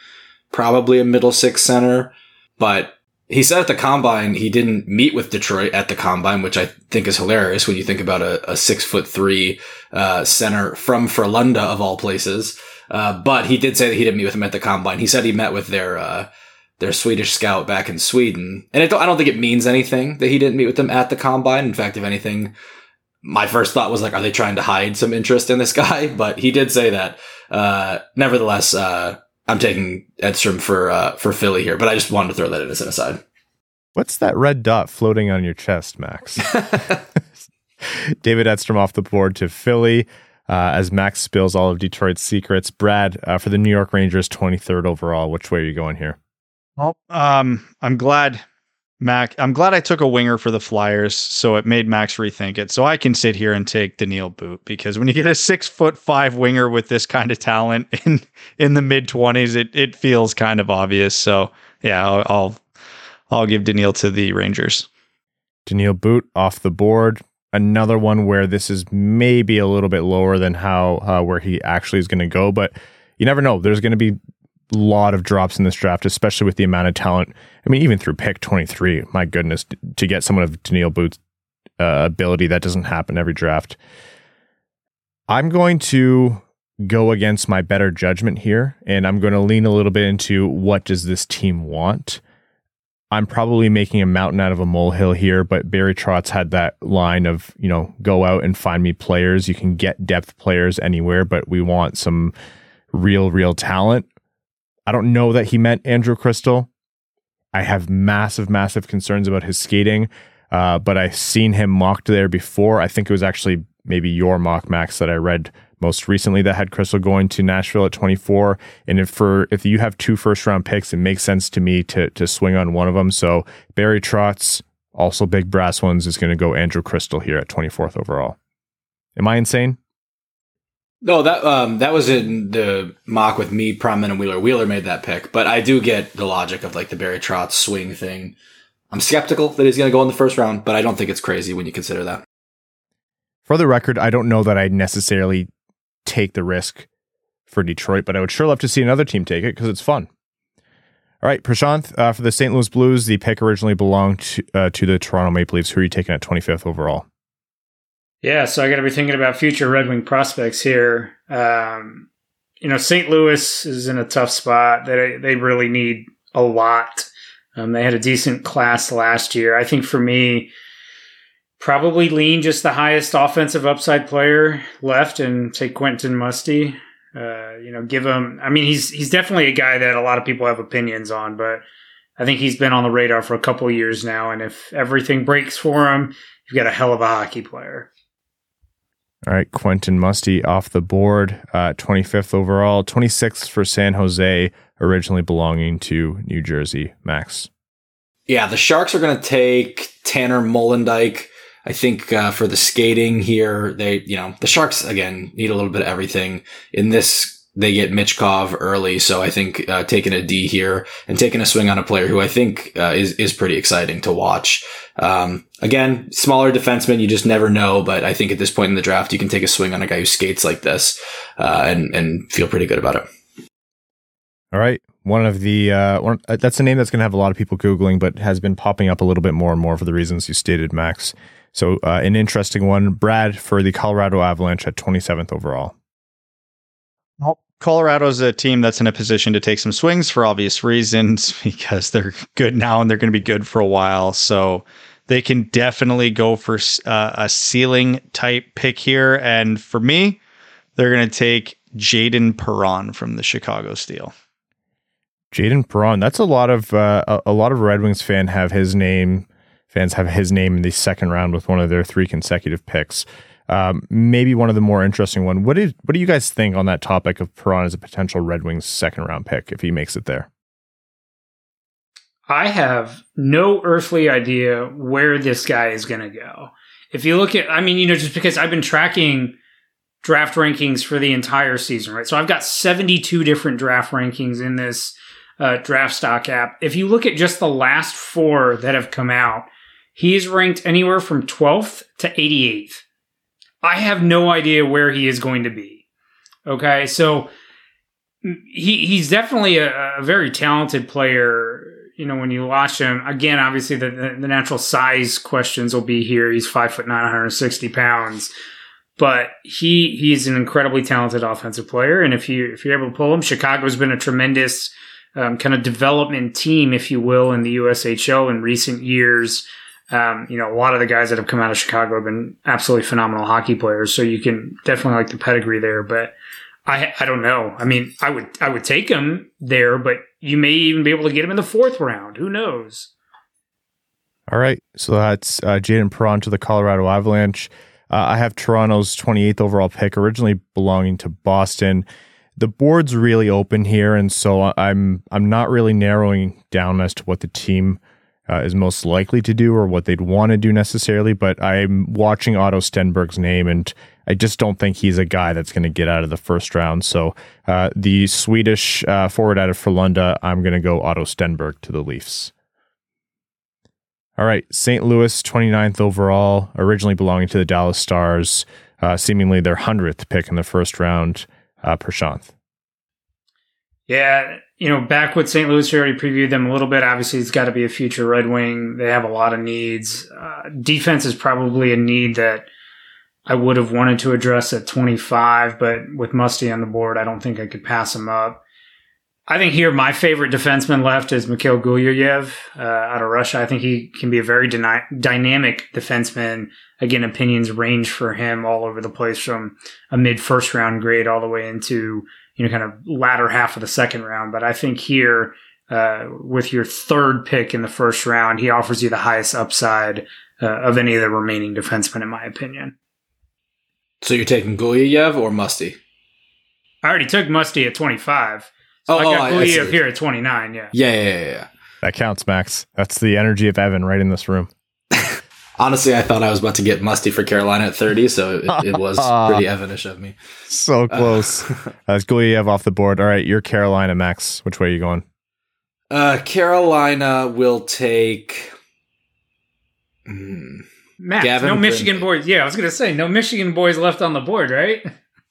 Probably a middle six center, but he said at the combine he didn't meet with Detroit at the combine, which I think is hilarious when you think about a, a six foot three uh, center from Frölunda of all places. Uh, but he did say that he didn't meet with him at the combine. He said he met with their uh, their Swedish scout back in Sweden, and I don't, I don't think it means anything that he didn't meet with them at the combine. In fact, if anything, my first thought was like, are they trying to hide some interest in this guy? But he did say that. Uh, nevertheless, uh, I'm taking Edstrom for uh, for Philly here, but I just wanted to throw that in as an aside. What's that red dot floating on your chest, Max? David Edstrom off the board to Philly uh, as Max spills all of Detroit's secrets. Brad, uh, for the New York Rangers, 23rd overall. Which way are you going here? Well, um, I'm glad Mac. I'm glad I took a winger for the Flyers, so it made Max rethink it. So I can sit here and take Daniil But because when you get a six foot five winger with this kind of talent in in the mid twenties, it it feels kind of obvious. So yeah, I'll I'll, I'll give Daniil to the Rangers. Daniil But off the board. Another one where this is maybe a little bit lower than how uh, where he actually is going to go, but you never know. There's going to be lot of drops in this draft, especially with the amount of talent. I mean, even through pick 23, my goodness, to get someone of Daniil But's uh, ability, that doesn't happen every draft. I'm going to go against my better judgment here, and I'm going to lean a little bit into what does this team want. I'm probably making a mountain out of a molehill here, but Barry Trotz had that line of, you know, go out and find me players. You can get depth players anywhere, but we want some real, real talent. I don't know that he meant Andrew Cristall. I have massive, massive concerns about his skating, uh, but I've seen him mocked there before. I think it was actually maybe your mock max that I read most recently that had Cristall going to Nashville at 24. And if for if you have two first round picks, it makes sense to me to to swing on one of them. So Barry Trotz, also big brass ones, is going to go Andrew Cristall here at 24th overall. Am I insane? No, that um, that was in the mock with me, Pronman and Wheeler. Wheeler made that pick, but I do get the logic of like the Barry Trotz swing thing. I'm skeptical that he's going to go in the first round, but I don't think it's crazy when you consider that. For the record, I don't know that I necessarily take the risk for Detroit, but I would sure love to see another team take it because it's fun. All right, Prashanth, uh, for the St. Louis Blues, the pick originally belonged to, uh, to the Toronto Maple Leafs. Who are you taking at 25th overall? Yeah, so I got to be thinking about future Red Wing prospects here. Um, you know, St. Louis is in a tough spot. They they really need a lot. Um, they had a decent class last year. I think for me, probably lean just the highest offensive upside player left and take Quentin Musty. Uh, you know, give him. I mean, he's he's definitely a guy that a lot of people have opinions on, but I think he's been on the radar for a couple years now. And if everything breaks for him, you've got a hell of a hockey player. All right, Quentin Musty off the board, uh, 25th overall, 26th for San Jose, originally belonging to New Jersey. Max. Yeah, the Sharks are going to take Tanner Molendyk. I think uh, for the skating here, they, you know, the Sharks again need a little bit of everything. In this they get Michkov early. So I think uh, taking a D here and taking a swing on a player who I think uh, is is pretty exciting to watch. Um, again, smaller defenseman, you just never know. But I think at this point in the draft, you can take a swing on a guy who skates like this uh, and and feel pretty good about it. All right. One of the uh, one, uh, that's a name that's going to have a lot of people googling, but has been popping up a little bit more and more for the reasons you stated, Max. So uh, an interesting one, Brad for the Colorado Avalanche at 27th overall. Colorado's a team that's in a position to take some swings for obvious reasons because they're good now and they're going to be good for a while. So they can definitely go for uh, a ceiling type pick here. And for me, they're going to take Jayden Perron from the Chicago Steel. Jayden Perron, that's a lot of uh, a lot of Red Wings fan have his name. Fans have his name in the second round with one of their three consecutive picks. Um, maybe one of the more interesting one. What did what do you guys think on that topic of Perron as a potential Red Wings second round pick if he makes it there? I have no earthly idea where this guy is going to go. If you look at, I mean, you know, just because I've been tracking draft rankings for the entire season, right? So I've got 72 different draft rankings in this uh, draft stock app. If you look at just the last four that have come out, he's ranked anywhere from 12th to 88th I have no idea where he is going to be. Okay, so he he's definitely a, a very talented player. You know, when you watch him again, obviously the, the, the natural size questions will be here. He's five foot nine, 160 pounds, but he he's an incredibly talented offensive player. And if you if you're able to pull him, Chicago's been a tremendous um, kind of development team, if you will, in the USHL in recent years. Um, you know, a lot of the guys that have come out of Chicago have been absolutely phenomenal hockey players. So you can definitely like the pedigree there, but I I don't know. I mean, I would I would take him there, but you may even be able to get him in the fourth round. Who knows? All right, so that's uh, Jayden Perron to the Colorado Avalanche. Uh, I have Toronto's 28th overall pick, originally belonging to Boston. The board's really open here, and so I'm I'm not really narrowing down as to what the team uh, is most likely to do or what they'd want to do necessarily. But I'm watching Otto Stenberg's name, and I just don't think he's a guy that's going to get out of the first round. So uh, the Swedish uh, forward out of Frölunda, I'm going to go Otto Stenberg to the Leafs. All right, St. Louis, 29th overall, originally belonging to the Dallas Stars, uh, seemingly their 100th pick in the first round, uh, Prashanth. Yeah, you know, back with St. Louis, we already previewed them a little bit. Obviously, it's got to be a future Red Wing. They have a lot of needs. Uh, defense is probably a need that I would have wanted to address at 25, but with Musty on the board, I don't think I could pass him up. I think here my favorite defenseman left is Mikhail Gulyayev uh, out of Russia. I think he can be a very dyna- dynamic defenseman. Again, opinions range for him all over the place from a mid first round grade all the way into you know, kind of latter half of the second round. But I think here, uh, with your third pick in the first round, he offers you the highest upside uh, of any of the remaining defensemen, in my opinion. So you're taking Gulyayev or Musty? I already took Musty at 25. So Oh, I oh, got I- I Gulyayev here at 29, yeah. Yeah, yeah, yeah, yeah. That counts, Max. That's the energy of Evan right in this room. Honestly, I thought I was about to get Musty for Carolina at 30, so it, it was pretty Evanish of me. So close. That's Gulyayev off the board. All right, you're Carolina, Max. Which way are you going? Uh, Carolina will take. Hmm. Matt, Gavin no Michigan Brindley. boys. Yeah, I was going to say, no Michigan boys left on the board, right?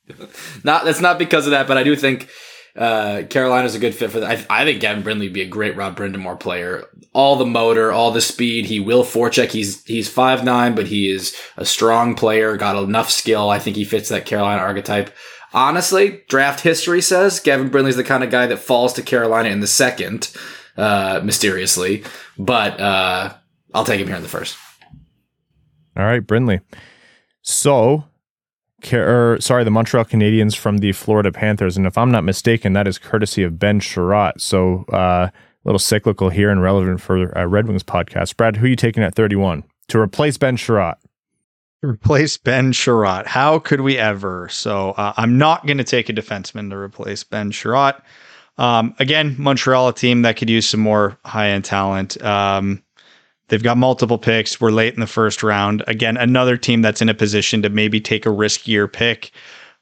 Not that's not because of that, but I do think uh, Carolina's a good fit for that. I, I think Gavin Brindley would be a great Rod Brind'Amour player. All the motor, all the speed. He will forecheck. He's he's five nine, but he is a strong player. Got enough skill. I think he fits that Carolina archetype. Honestly, draft history says Gavin Brindley's the kind of guy that falls to Carolina in the second, uh, mysteriously. But uh, I'll take him here in the first. All right, Brindley. So, Or, sorry, the Montreal Canadiens from the Florida Panthers, and if I'm not mistaken, that is courtesy of Ben Chiarot. So, uh, a little cyclical here and relevant for uh, Red Wings podcast. Brad, who are you taking at 31 to replace Ben Chiarot? replace Ben Chiarot. How could we ever? So uh, I'm not going to take a defenseman to replace Ben Chiarot. Um, again, Montreal, a team that could use some more high end talent. Um, they've got multiple picks. We're late in the first round. Again, another team that's in a position to maybe take a riskier pick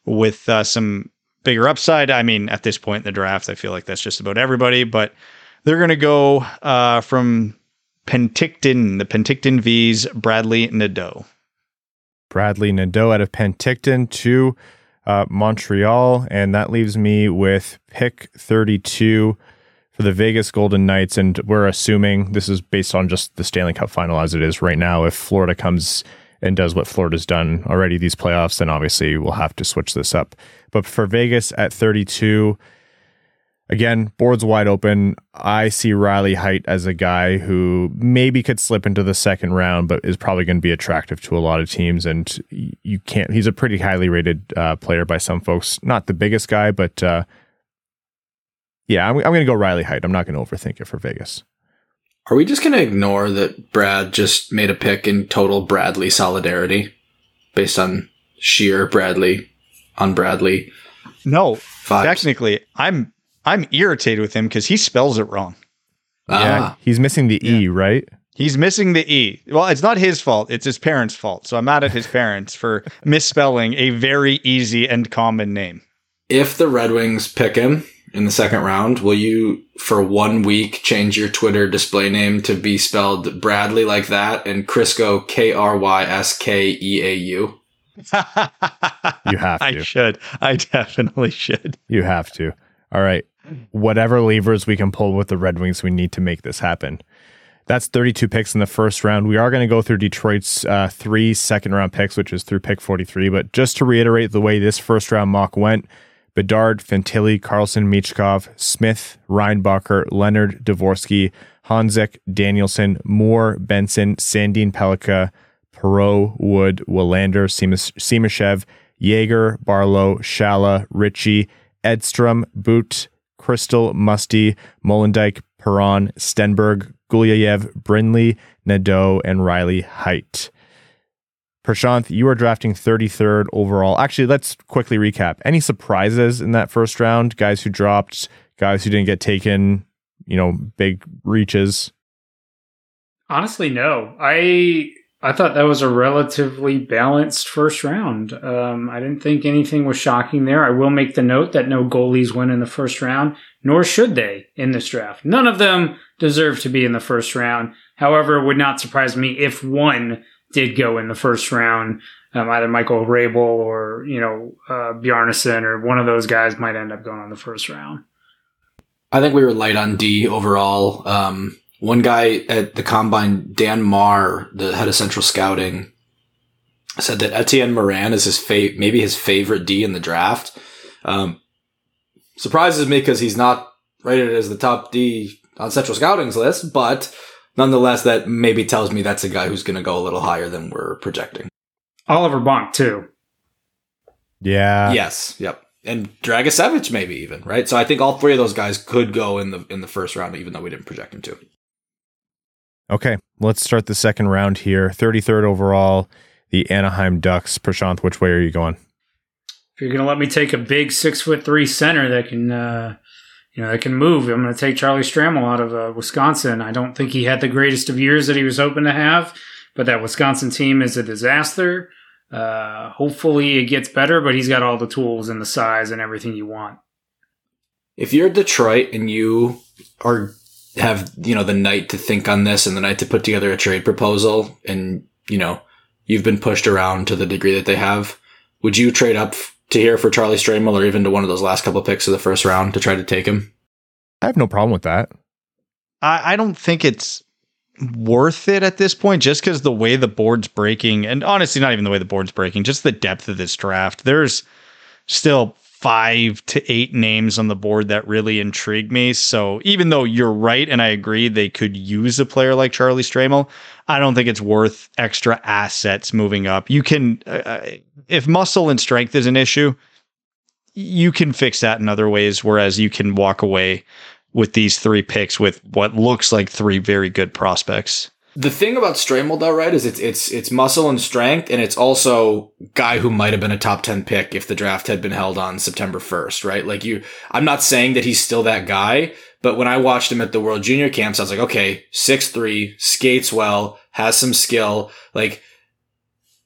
with uh, some bigger upside. I mean, at this point in the draft, I feel like that's just about everybody, but they're going to go uh, from Penticton, the Penticton Vees, Bradly Nadeau. Bradly Nadeau out of Penticton to uh, Montreal, and that leaves me with pick 32 for the Vegas Golden Knights. And we're assuming this is based on just the Stanley Cup final as it is right now. If Florida comes and does what Florida's done already these playoffs, then obviously we'll have to switch this up. But for Vegas at 32, again, board's wide open. I see Riley Heidt as a guy who maybe could slip into the second round, but is probably going to be attractive to a lot of teams. And you can't, he's a pretty highly rated uh, player by some folks. Not the biggest guy, but uh, yeah, I'm, I'm going to go Riley Heidt. I'm not going to overthink it for Vegas. Are we just going to ignore that Brad just made a pick in total Bradley solidarity based on sheer Bradley on Bradley No, vibes? technically, I'm I'm irritated with him because he spells it wrong. yeah, Ah, he's missing the E, right? He's missing the E. Well, it's not his fault. It's his parents' fault. So I'm mad at his parents for misspelling a very easy and common name. if the Red Wings pick him in the second round, will you, for one week, change your Twitter display name to be spelled Bradley like that and Crisco K R Y S K E A U? You have to. I should. I definitely should. You have to. All right. Whatever levers we can pull with the Red Wings, we need to make this happen. That's 32 picks in the first round. We are going to go through Detroit's uh, three second round picks, which is through pick 43. But just to reiterate the way this first round mock went Bedard, Fantilli, Carlsson, Michkov, Smith, Reinbacher, Leonard, Dvorsky, Honzek, Danielson, Moore, Benson, Sandin Pellikka, Perreault, Wood, Willander, Simashev, Yager, Barlow, Sale, Ritchie, Edstrom, But, Cristall, Musty, Molendyk, Perron, Stenberg, Gulyayev, Brindley, Nadeau, and Riley Heidt. Prashanth, you are drafting 33rd overall. Actually, let's quickly recap. Any surprises in that first round? Guys who dropped, guys who didn't get taken, you know, big reaches? Honestly, no. I I thought that was a relatively balanced first round. Um, I didn't think anything was shocking there. I will make the note that no goalies went in the first round, nor should they in this draft. None of them deserve to be in the first round. However, it would not surprise me if one did go in the first round. Um, either Michael Hrabal or you know uh, Bjarnason or one of those guys might end up going on the first round. I think we were light on D overall. Um, one guy at the combine, Dan Marr, the head of central scouting, said that Etienne Morin is his fa- maybe his favorite D in the draft. Um, surprises me because he's not rated as the top D on central scouting's list, but nonetheless, that maybe tells me that's a guy who's going to go a little higher than we're projecting. Oliver Bonk too. Yeah. yes. Yep. And Dragicevic maybe even right. So I think all three of those guys could go in the in the first round, even though we didn't project them to. Okay, let's start the second round here. 33rd overall, the Anaheim Ducks. Prashanth, which way are you going? If you're going to let me take a big six foot three center that can, uh, you know, that can move, I'm going to take Charlie Stramel out of uh, Wisconsin. I don't think he had the greatest of years that he was hoping to have, but that Wisconsin team is a disaster. Uh, hopefully it gets better, but he's got all the tools and the size and everything you want. If you're Detroit and you are have you know the night to think on this and the night to put together a trade proposal and you know you've been pushed around to the degree that they have would you trade up to here for charlie stramel or even to one of those last couple of picks of the first round to try to take him I have no problem with that. I, I don't think it's worth it at this point just because the way the board's breaking, and honestly, not even the way the board's breaking, just the depth of this draft. There's still five to eight names on the board that really intrigue me. So even though you're right, and I agree they could use a player like Charlie Stramel, I don't think it's worth extra assets moving up. You can, uh, if muscle and strength is an issue, you can fix that in other ways. Whereas you can walk away with these three picks with what looks like three very good prospects. the thing about Stramel though, right, is it's it's it's muscle and strength, and it's also guy who might have been a top ten pick if the draft had been held on September first, right? Like you, I'm not saying that he's still that guy, but when I watched him at the World Junior Camps, I was like, okay, six three, skates well, has some skill, like.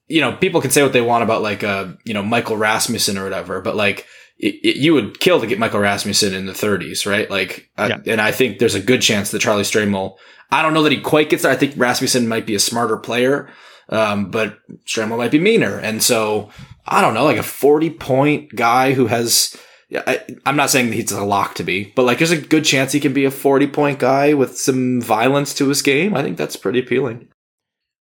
You know, people can say what they want about like, uh, you know, Michael Rasmussen or whatever, but like, it, it, you would kill to get Michael Rasmussen in the 30s, right? Like, uh, and I think there's a good chance that Charlie Stramel. I don't know that he quite gets there. I think Rasmussen might be a smarter player, um, but Stramel might be meaner. And so I don't know, like a 40 point guy who has. Yeah, I, I'm not saying that he's a lock to be, but like there's a good chance he can be a 40 point guy with some violence to his game. I think that's pretty appealing.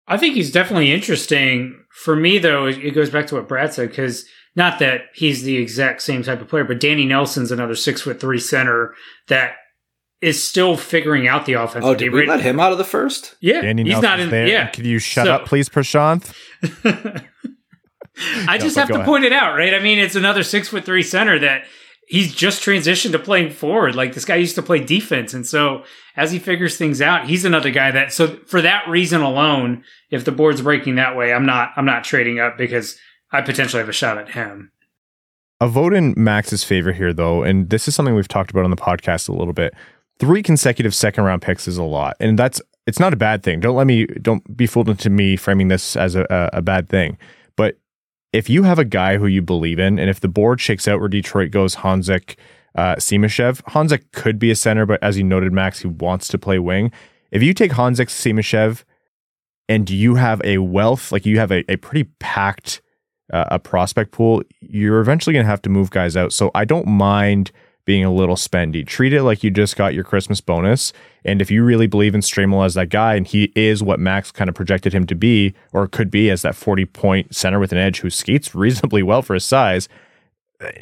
I think he's definitely interesting. For me, though, it goes back to what Brad said because not that he's the exact same type of player, but Danny Nelson's another six foot three center that is still figuring out the offense. Oh, did we let him out of the first? Yeah, Danny he's Nelson's not in there. Yeah, Could you shut So- up, please, Prashanth? I just but have to ahead. point it out, right? I mean, it's another six foot three center that he's just transitioned to playing forward. Like this guy used to play defense, and so as he figures things out, he's another guy that. So for that reason alone, if the board's breaking that way, I'm not. I'm not trading up because I potentially have a shot at him. A vote in Max's favor here, though, and this is something we've talked about on the podcast a little bit. Three consecutive second round picks is a lot, and that's it's not a bad thing. Don't let me don't be fooled into me framing this as a, a, bad thing. If you have a guy who you believe in, and if the board shakes out where Detroit goes, Honzek, uh, Simashev, Honzek could be a center, but as you noted, Max, he wants to play wing. If you take Honzek, Simashev, and you have a wealth, like you have a, a pretty packed uh, a prospect pool, you're eventually going to have to move guys out. So I don't mind being a little spendy. Treat it like you just got your Christmas bonus. And if you really believe in Stramel as that guy, and he is what Max kind of projected him to be, or could be as that 40 point center with an edge who skates reasonably well for his size,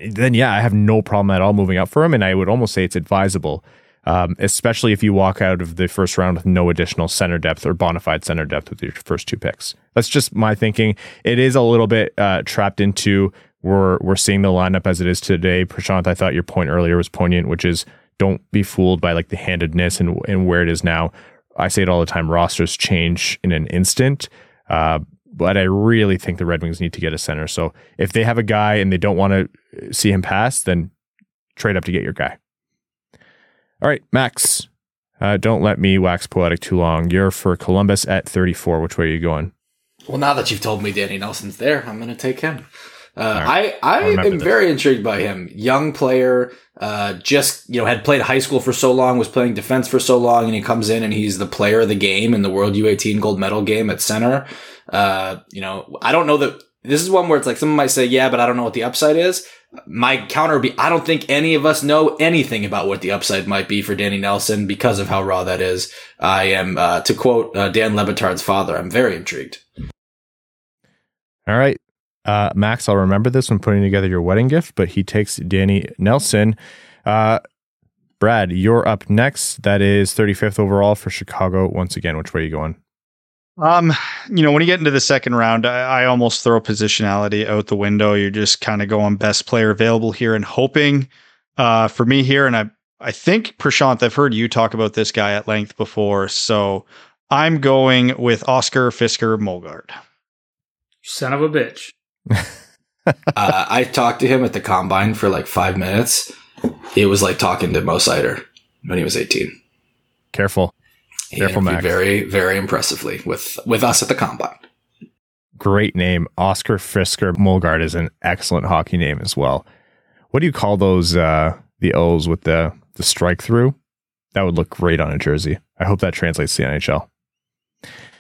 then yeah, I have no problem at all moving up for him. And I would almost say it's advisable, um, especially if you walk out of the first round with no additional center depth or bona fide center depth with your first two picks. That's just my thinking. It is a little bit uh, trapped into we're we're seeing the lineup as it is today. Prashanth, I thought your point earlier was poignant, which is don't be fooled by like the handedness and and where it is now. I say it all the time. Rosters change in an instant. Uh, but I really think the Red Wings need to get a center. So if they have a guy and they don't want to see him pass, then trade up to get your guy. All right, Max. Uh, don't let me wax poetic too long. You're for Columbus at 34. Which way are you going? Well, now that you've told me Danny Nelson's there, I'm going to take him. Uh, right. I, I am this. very intrigued by him. Young player, uh, just, you know, had played high school for so long, was playing defense for so long, and he comes in and he's the player of the game in the World U18 gold medal game at center. Uh, you know, I don't know that this is one where it's like someone might say, yeah, but I don't know what the upside is. My counter would be, I don't think any of us know anything about what the upside might be for Danny Nelson because of how raw that is. I am, uh, to quote uh, Dan Le Batard's father, I'm very intrigued. All right. Uh, Max, I'll remember this when putting together your wedding gift, but he takes Danny Nelson. Uh, Brad, you're up next. That is 35th overall for Chicago. Once again, which way are you going? Um, you know, when you get into the second round, I, I almost throw positionality out the window. You're just kind of going best player available here and hoping. Uh, for me here, and I, I think Prashanth, I've heard you talk about this guy at length before, so I'm going with Oscar Fisker Molgaard. Son of a bitch. uh, I talked to him at the combine for like five minutes. It was like talking to Mo Seider when he was 18. Careful. He Careful, Max. Very, very impressively with, with us at the combine. Great name. Oscar Fisker Molgaard is an excellent hockey name as well. What do you call those, uh, the O's with the, the strike through? That would look great on a jersey. I hope that translates to the NHL.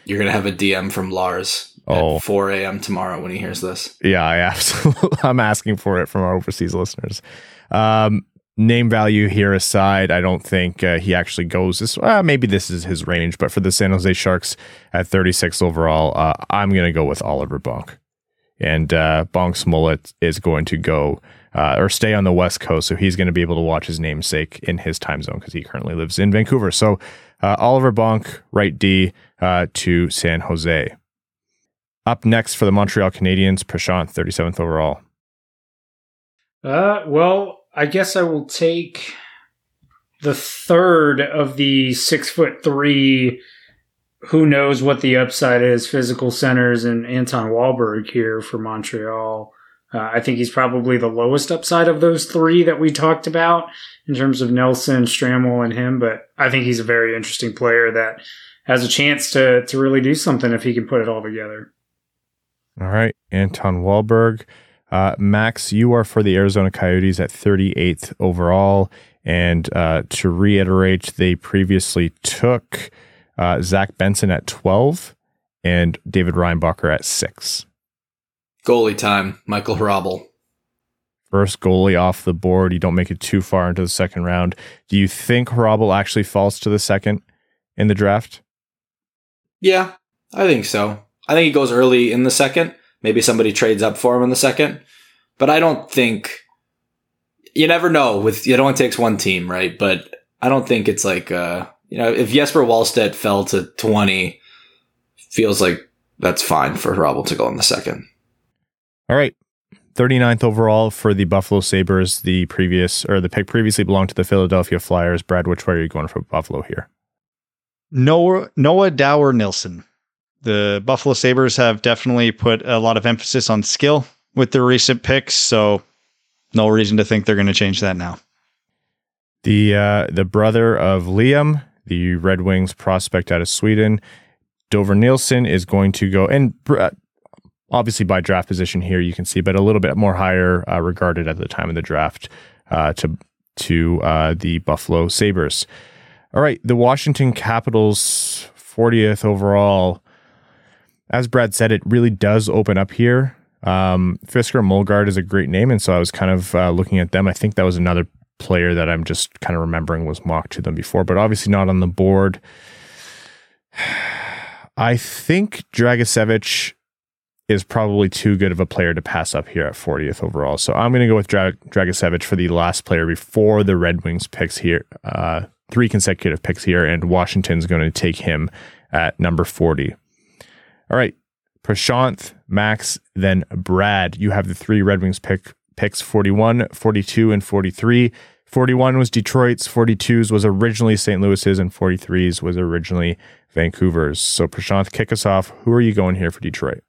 You're going to have a DM from Lars oh. 4 a.m. tomorrow when he hears this. Yeah, I absolutely. I'm asking for it from our overseas listeners. Um, name value here aside, I don't think uh, he actually goes this. Uh, maybe this is his range, but for the San Jose Sharks at 36 overall, uh, I'm going to go with Oliver Bonk. And uh, Bonk's mullet is going to go uh, or stay on the West Coast, so he's going to be able to watch his namesake in his time zone because he currently lives in Vancouver. So uh, Oliver Bonk, right D uh, to San Jose. Up next for the Montreal Canadiens, Prashanth, 37th overall. Uh, well, I guess I will take the third of the six foot three. Who knows what the upside is? Physical centers and Anton Wahlberg here for Montreal. Uh, I think he's probably the lowest upside of those three that we talked about in terms of Nelson, Stramel, and him. But I think he's a very interesting player that has a chance to to really do something if he can put it all together. All right, Anton Wahlberg. Uh, Max, you are for the Arizona Coyotes at 38th overall. And uh, to reiterate, they previously took uh, Zach Benson at 12 and David Reinbacher at 6. Goalie time, Michael Hrabal. First goalie off the board. You don't make it too far into the second round. Do you think Hrabal actually falls to the second in the draft? Yeah, I think so. I think he goes early in the second. Maybe somebody trades up for him in the second. But I don't think you never know with it only takes one team, right? But I don't think it's like uh you know, if Jesper Wallstedt fell to twenty, feels like that's fine for Hrabal to go in the second. All right. 39th overall for the Buffalo Sabres. The previous or the pick previously belonged to the Philadelphia Flyers. Brad, which way are you going for Buffalo here? Noah Noah Dower Nilsson the Buffalo Sabres have definitely put a lot of emphasis on skill with their recent picks, so no reason to think they're going to change that now. The uh, the brother of Liam, the Red Wings prospect out of Sweden, Dower Nilsson is going to go and uh, obviously by draft position here you can see, but a little bit more higher uh, regarded at the time of the draft uh, to to uh, the Buffalo Sabres. All right, the Washington Capitals 40th overall as Brad said, it really does open up here. Um, Fisker Molgaard is a great name, and so I was kind of uh, looking at them. I think that was another player that I'm just kind of remembering was mocked to them before, but obviously not on the board. I think Dragicevic is probably too good of a player to pass up here at 40th overall. So I'm going to go with Dragicevic for the last player before the Red Wings picks here. Uh, three consecutive picks here, and Washington's going to take him at number 40. All right. Prashanth, Max, then Brad. You have the three Red Wings pick picks 41, 42, and 43. 41 was Detroit's, 42's was originally St. Louis's, and 43's was originally Vancouver's. So Prashanth, kick us off. Who are you going here for Detroit?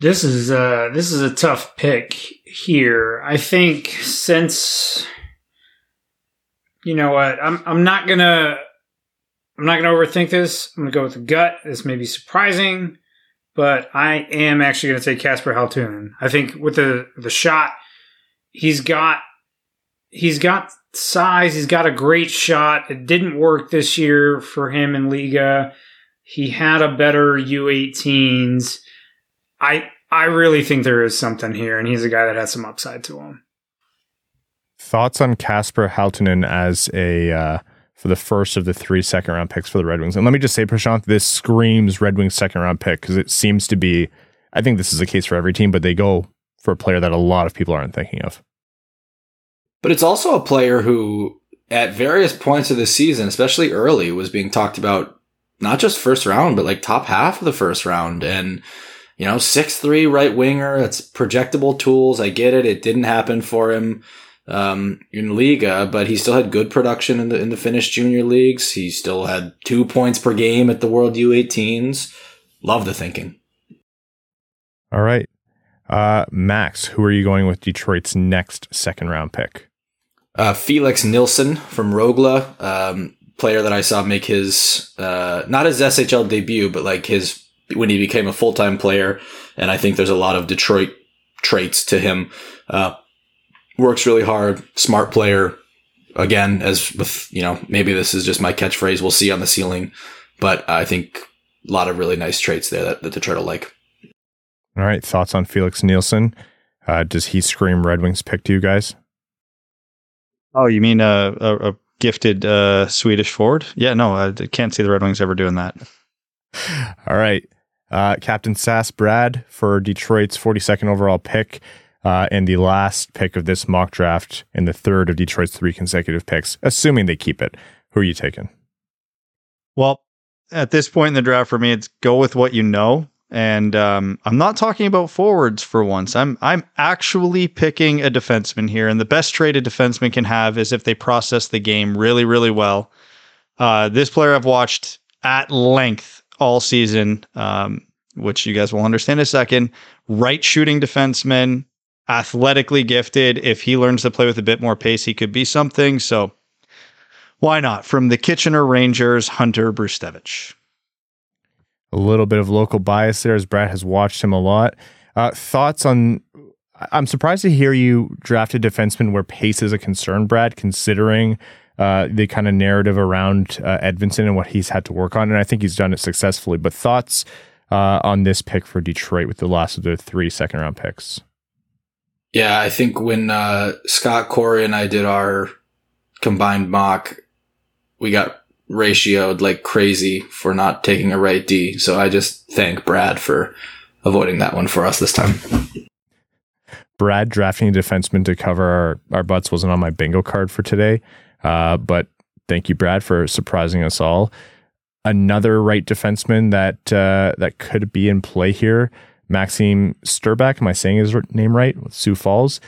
This is uh this is a tough pick here. I think since you know what, I'm I'm not gonna I'm not gonna overthink this. I'm gonna go with the gut. This may be surprising, but I am actually gonna take Kasper Halttunen. I think with the the shot, he's got he's got size. He's got a great shot. It didn't work this year for him in Liiga. He had a better U18s. I I really think there is something here, and he's a guy that has some upside to him. Thoughts on Kasper Halttunen as a uh, for the first of the three second round picks for the Red Wings? And let me just say, Prashanth, this screams Red Wings second round pick because it seems to be. I think this is the case for every team, but they go for a player that a lot of people aren't thinking of. But it's also a player who, at various points of the season, especially early, was being talked about not just first round, but like top half of the first round. And, you know, six three right winger, it's projectable tools. I get it. It didn't happen for him um, in Liiga, but he still had good production in the in the Finnish junior leagues. He still had two points per game at the World U18s. Love the thinking. All right. Uh, Max, who are you going with Detroit's next second round pick? Uh, Felix Nilsson from Rögle, um, player that I saw make his uh, not his SHL debut, but like his when he became a full time player. And I think there's a lot of Detroit traits to him. Uh, works really hard, smart player. Again, as with you know, maybe this is just my catchphrase. We'll see on the ceiling, but I think a lot of really nice traits there that, that Detroit will like. All right, thoughts on Felix Nilsson? Uh, does he scream Red Wings pick to you guys? Oh, you mean a, a, a gifted uh, Swedish forward? Yeah, no, I can't see the Red Wings ever doing that. All right. Uh, Captain Sass Brad for Detroit's 42nd overall pick uh, and the last pick of this mock draft and the third of Detroit's three consecutive picks, assuming they keep it. Who are you taking? Well, at this point in the draft for me, it's go with what you know. And um, I'm not talking about forwards for once. I'm I'm actually picking a defenseman here, and the best trade a defenseman can have is if they process the game really, really well. Uh, this player I've watched at length all season, um, which you guys will understand in a second. Right shooting defenseman, athletically gifted. If he learns to play with a bit more pace, he could be something. So why not? From the Kitchener Rangers, Hunter Brzustewicz a little bit of local bias there as Brad has watched him a lot. Uh, thoughts on? I'm surprised to hear you draft a defenseman where pace is a concern, Brad, considering uh, the kind of narrative around uh, Edvinsson and what he's had to work on. And I think he's done it successfully. But thoughts uh, on this pick for Detroit with the last of the three second round picks? Yeah, I think when uh, Scott Corey and I did our combined mock, we got ratioed like crazy for not taking a right D. So I just thank Brad for avoiding that one for us this time. Brad drafting a defenseman to cover our, our butts wasn't on my bingo card for today. Uh, but thank you, Brad, for surprising us all. Another right defenseman that uh, that could be in play here, Maxim Strbak. Am I saying his name right? Sioux Falls.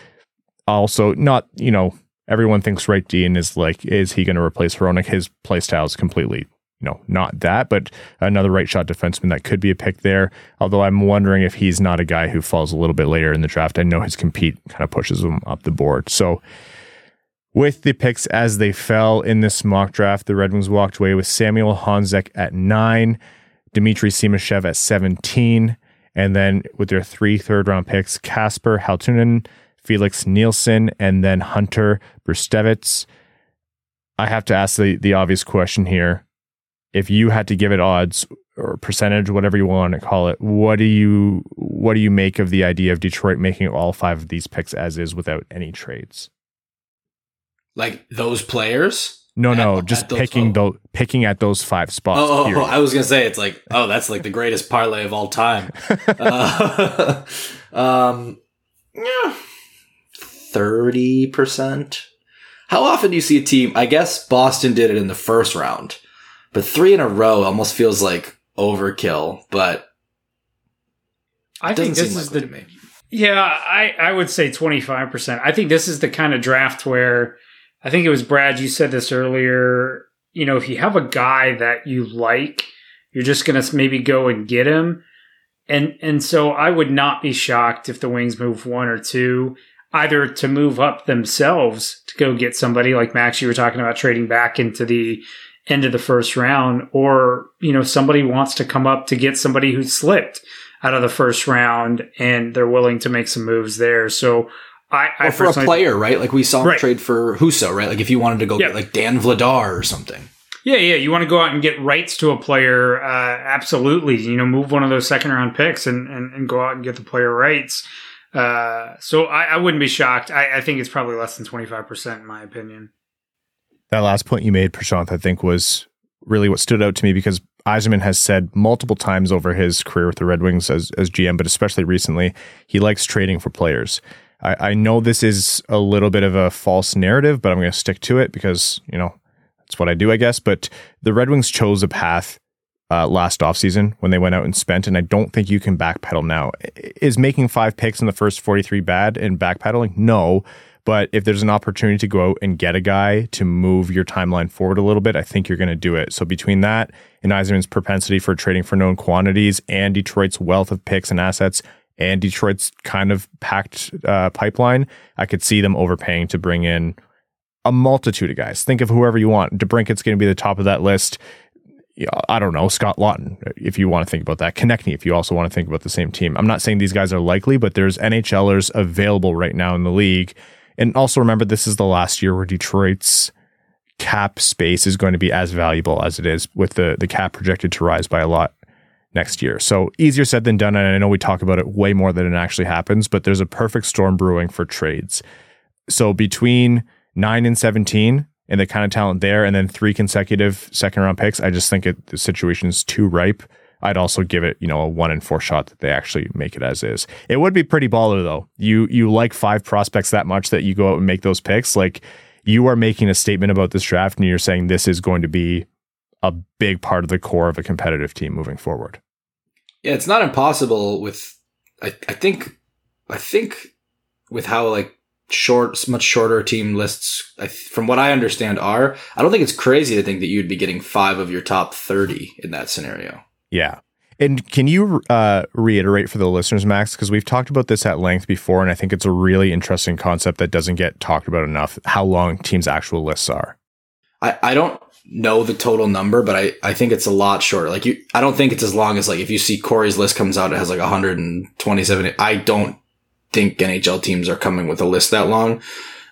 Also, not you know everyone thinks right Dean is like, is he going to replace Hronek? His play style is completely, you know, not that, but another right shot defenseman that could be a pick there. Although I'm wondering if he's not a guy who falls a little bit later in the draft. I know his compete kind of pushes him up the board. So with the picks as they fell in this mock draft, the Red Wings walked away with Samuel Honzek at nine, Dmitri Simashev at 17, and then with their three third round picks, Kasper Halttunen, Felix Nilsson, and then Hunter Brzustewicz. I have to ask the, the obvious question here. If you had to give it odds or percentage, whatever you want to call it, what do you what do you make of the idea of Detroit making all five of these picks as is without any trades? Like those players? No, At- no, at just those- picking those picking at those five spots. Oh, oh, oh. I was gonna say it's like, oh, that's like the greatest parlay of all time. uh, um, yeah, thirty percent. How often do you see a team? I guess Boston did it in the first round, but three in a row almost feels like overkill. But I think this is the. Yeah, I, I would say 25%. I think this is the kind of draft where I think it was Brad, you said this earlier. You know, if you have a guy that you like, you're just going to maybe go and get him. And, and so I would not be shocked if the Wings move one or two, either to move up themselves to go get somebody like Max, you were talking about trading back into the end of the first round, or, you know, somebody wants to come up to get somebody who slipped out of the first round and they're willing to make some moves there. So I, I Or for a player, right? Like we saw him Right. trade for Husso, right? Like if you wanted to go Yeah. get like Dan Vladar or something. Yeah, yeah. You want to go out and get rights to a player? Uh, absolutely. You know, move one of those second round picks and, and, and go out and get the player rights. Uh, so I, I wouldn't be shocked. I, I think it's probably less than 25% in my opinion. That last point you made, Prashanth, I think was really what stood out to me because Yzerman has said multiple times over his career with the Red Wings as, as GM, but especially recently, he likes trading for players. I, I know this is a little bit of a false narrative, but I'm going to stick to it because, you know, that's what I do, I guess. But the Red Wings chose a path uh, last offseason when they went out and spent, and I don't think you can backpedal now. Is making five picks in the first 43 bad and backpedaling? No. But if there's an opportunity to go out and get a guy to move your timeline forward a little bit, I think you're going to do it. So between that and Yzerman's propensity for trading for known quantities and Detroit's wealth of picks and assets and Detroit's kind of packed uh, pipeline, I could see them overpaying to bring in a multitude of guys. Think of whoever you want. DeBrincat's going to be the top of that list. I don't know, Scott Laughton, if you want to think about that. Konecny, if you also want to think about the same team. I'm not saying these guys are likely, but there's NHLers available right now in the league. And also remember, this is the last year where Detroit's cap space is going to be as valuable as it is with the, the cap projected to rise by a lot next year. So easier said than done. And I know we talk about it way more than it actually happens, but there's a perfect storm brewing for trades. So between nine and 17 and the kind of talent there, and then three consecutive second round picks, I just think it, the situation is too ripe. I'd also give it, you know, a one in four shot that they actually make it as is. It would be pretty baller though. You you like five prospects that much that you go out and make those picks. Like you are making a statement about this draft and you're saying this is going to be a big part of the core of a competitive team moving forward. Yeah, it's not impossible with I, I think I think with how like short much shorter team lists I, from what I understand are I don't think it's crazy to think that you'd be getting 5 of your top 30 in that scenario. Yeah. And can you uh, reiterate for the listeners, Max? Because we've talked about this at length before, and I think it's a really interesting concept that doesn't get talked about enough how long teams' actual lists are. I, I don't know the total number, but I, I think it's a lot shorter. Like you, I don't think it's as long as like if you see Corey's list comes out, it has like 127. I don't think NHL teams are coming with a list that long.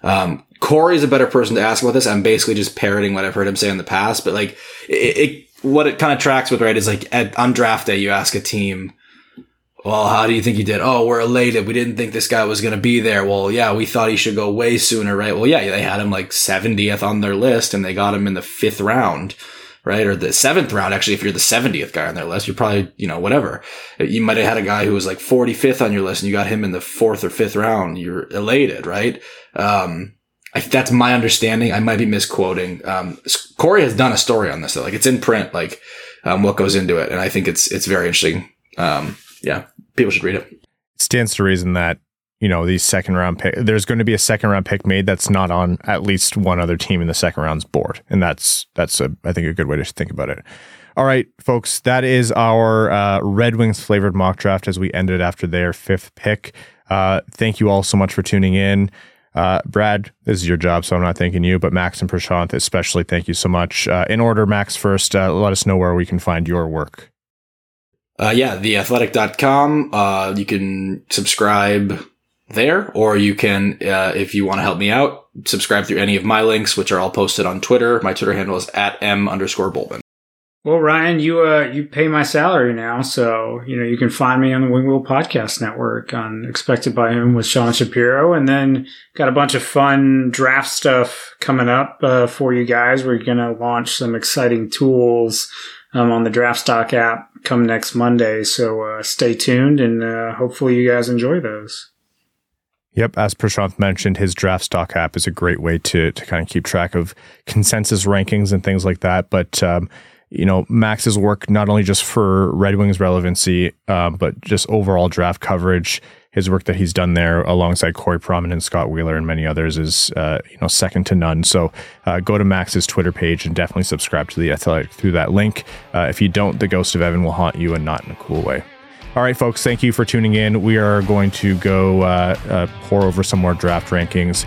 Um, Corey's a better person to ask about this. I'm basically just parroting what I've heard him say in the past, but like it, it what it kind of tracks with, right, is like at, on draft day, you ask a team, well, how do you think you did? Oh, we're elated. We didn't think this guy was going to be there. Well, yeah, we thought he should go way sooner, right? Well, yeah, they had him like 70th on their list and they got him in the fifth round, right? Or the seventh round. Actually, if you're the 70th guy on their list, you're probably, you know, whatever. You might have had a guy who was like 45th on your list and you got him in the fourth or fifth round. You're elated, right? Um, I, that's my understanding. I might be misquoting. Um, Corey has done a story on this, though. Like it's in print, like, um, what goes into it. And I think it's, it's very interesting. Um, yeah, people should read it. It stands to reason that, you know, these second round pick, there's going to be a second round pick made that's not on at least one other team in the second round's board. And that's, that's a, I think a good way to think about it. All right, folks, that is our uh, Red Wings flavored mock draft as we ended after their fifth pick. Uh, thank you all so much for tuning in. Uh, Brad, this is your job, so I'm not thanking you, but Max and Prashanth, especially, thank you so much. Uh, in order, Max, first, uh, let us know where we can find your work. Uh, yeah, theathletic.com. Uh, you can subscribe there, or you can, uh, if you want to help me out, subscribe through any of my links, which are all posted on Twitter. My Twitter handle is at m underscore Bultman. Well, Ryan, you uh you pay my salary now, so you know you can find me on the Wing Wheel Podcast Network on Expected by Whom with Sean Shapiro, and then got a bunch of fun draft stuff coming up uh, for you guys. We're gonna launch some exciting tools um, on the Draft Stock app come next Monday, so uh, stay tuned, and uh, hopefully you guys enjoy those. Yep, as Prashanth mentioned, his draft stock app is a great way to to kind of keep track of consensus rankings and things like that. But um, you know, Max's work not only just for Red Wings relevancy, um, but just overall draft coverage. His work that he's done there alongside Corey Pronman, Scott Wheeler, and many others is uh, you know second to none. So uh, go to Max's Twitter page and definitely subscribe to the Athletic through that link. Uh, if you don't, the ghost of Evan will haunt you, and not in a cool way. All right, folks, thank you for tuning in. We are going to go uh, uh, pour over some more draft rankings.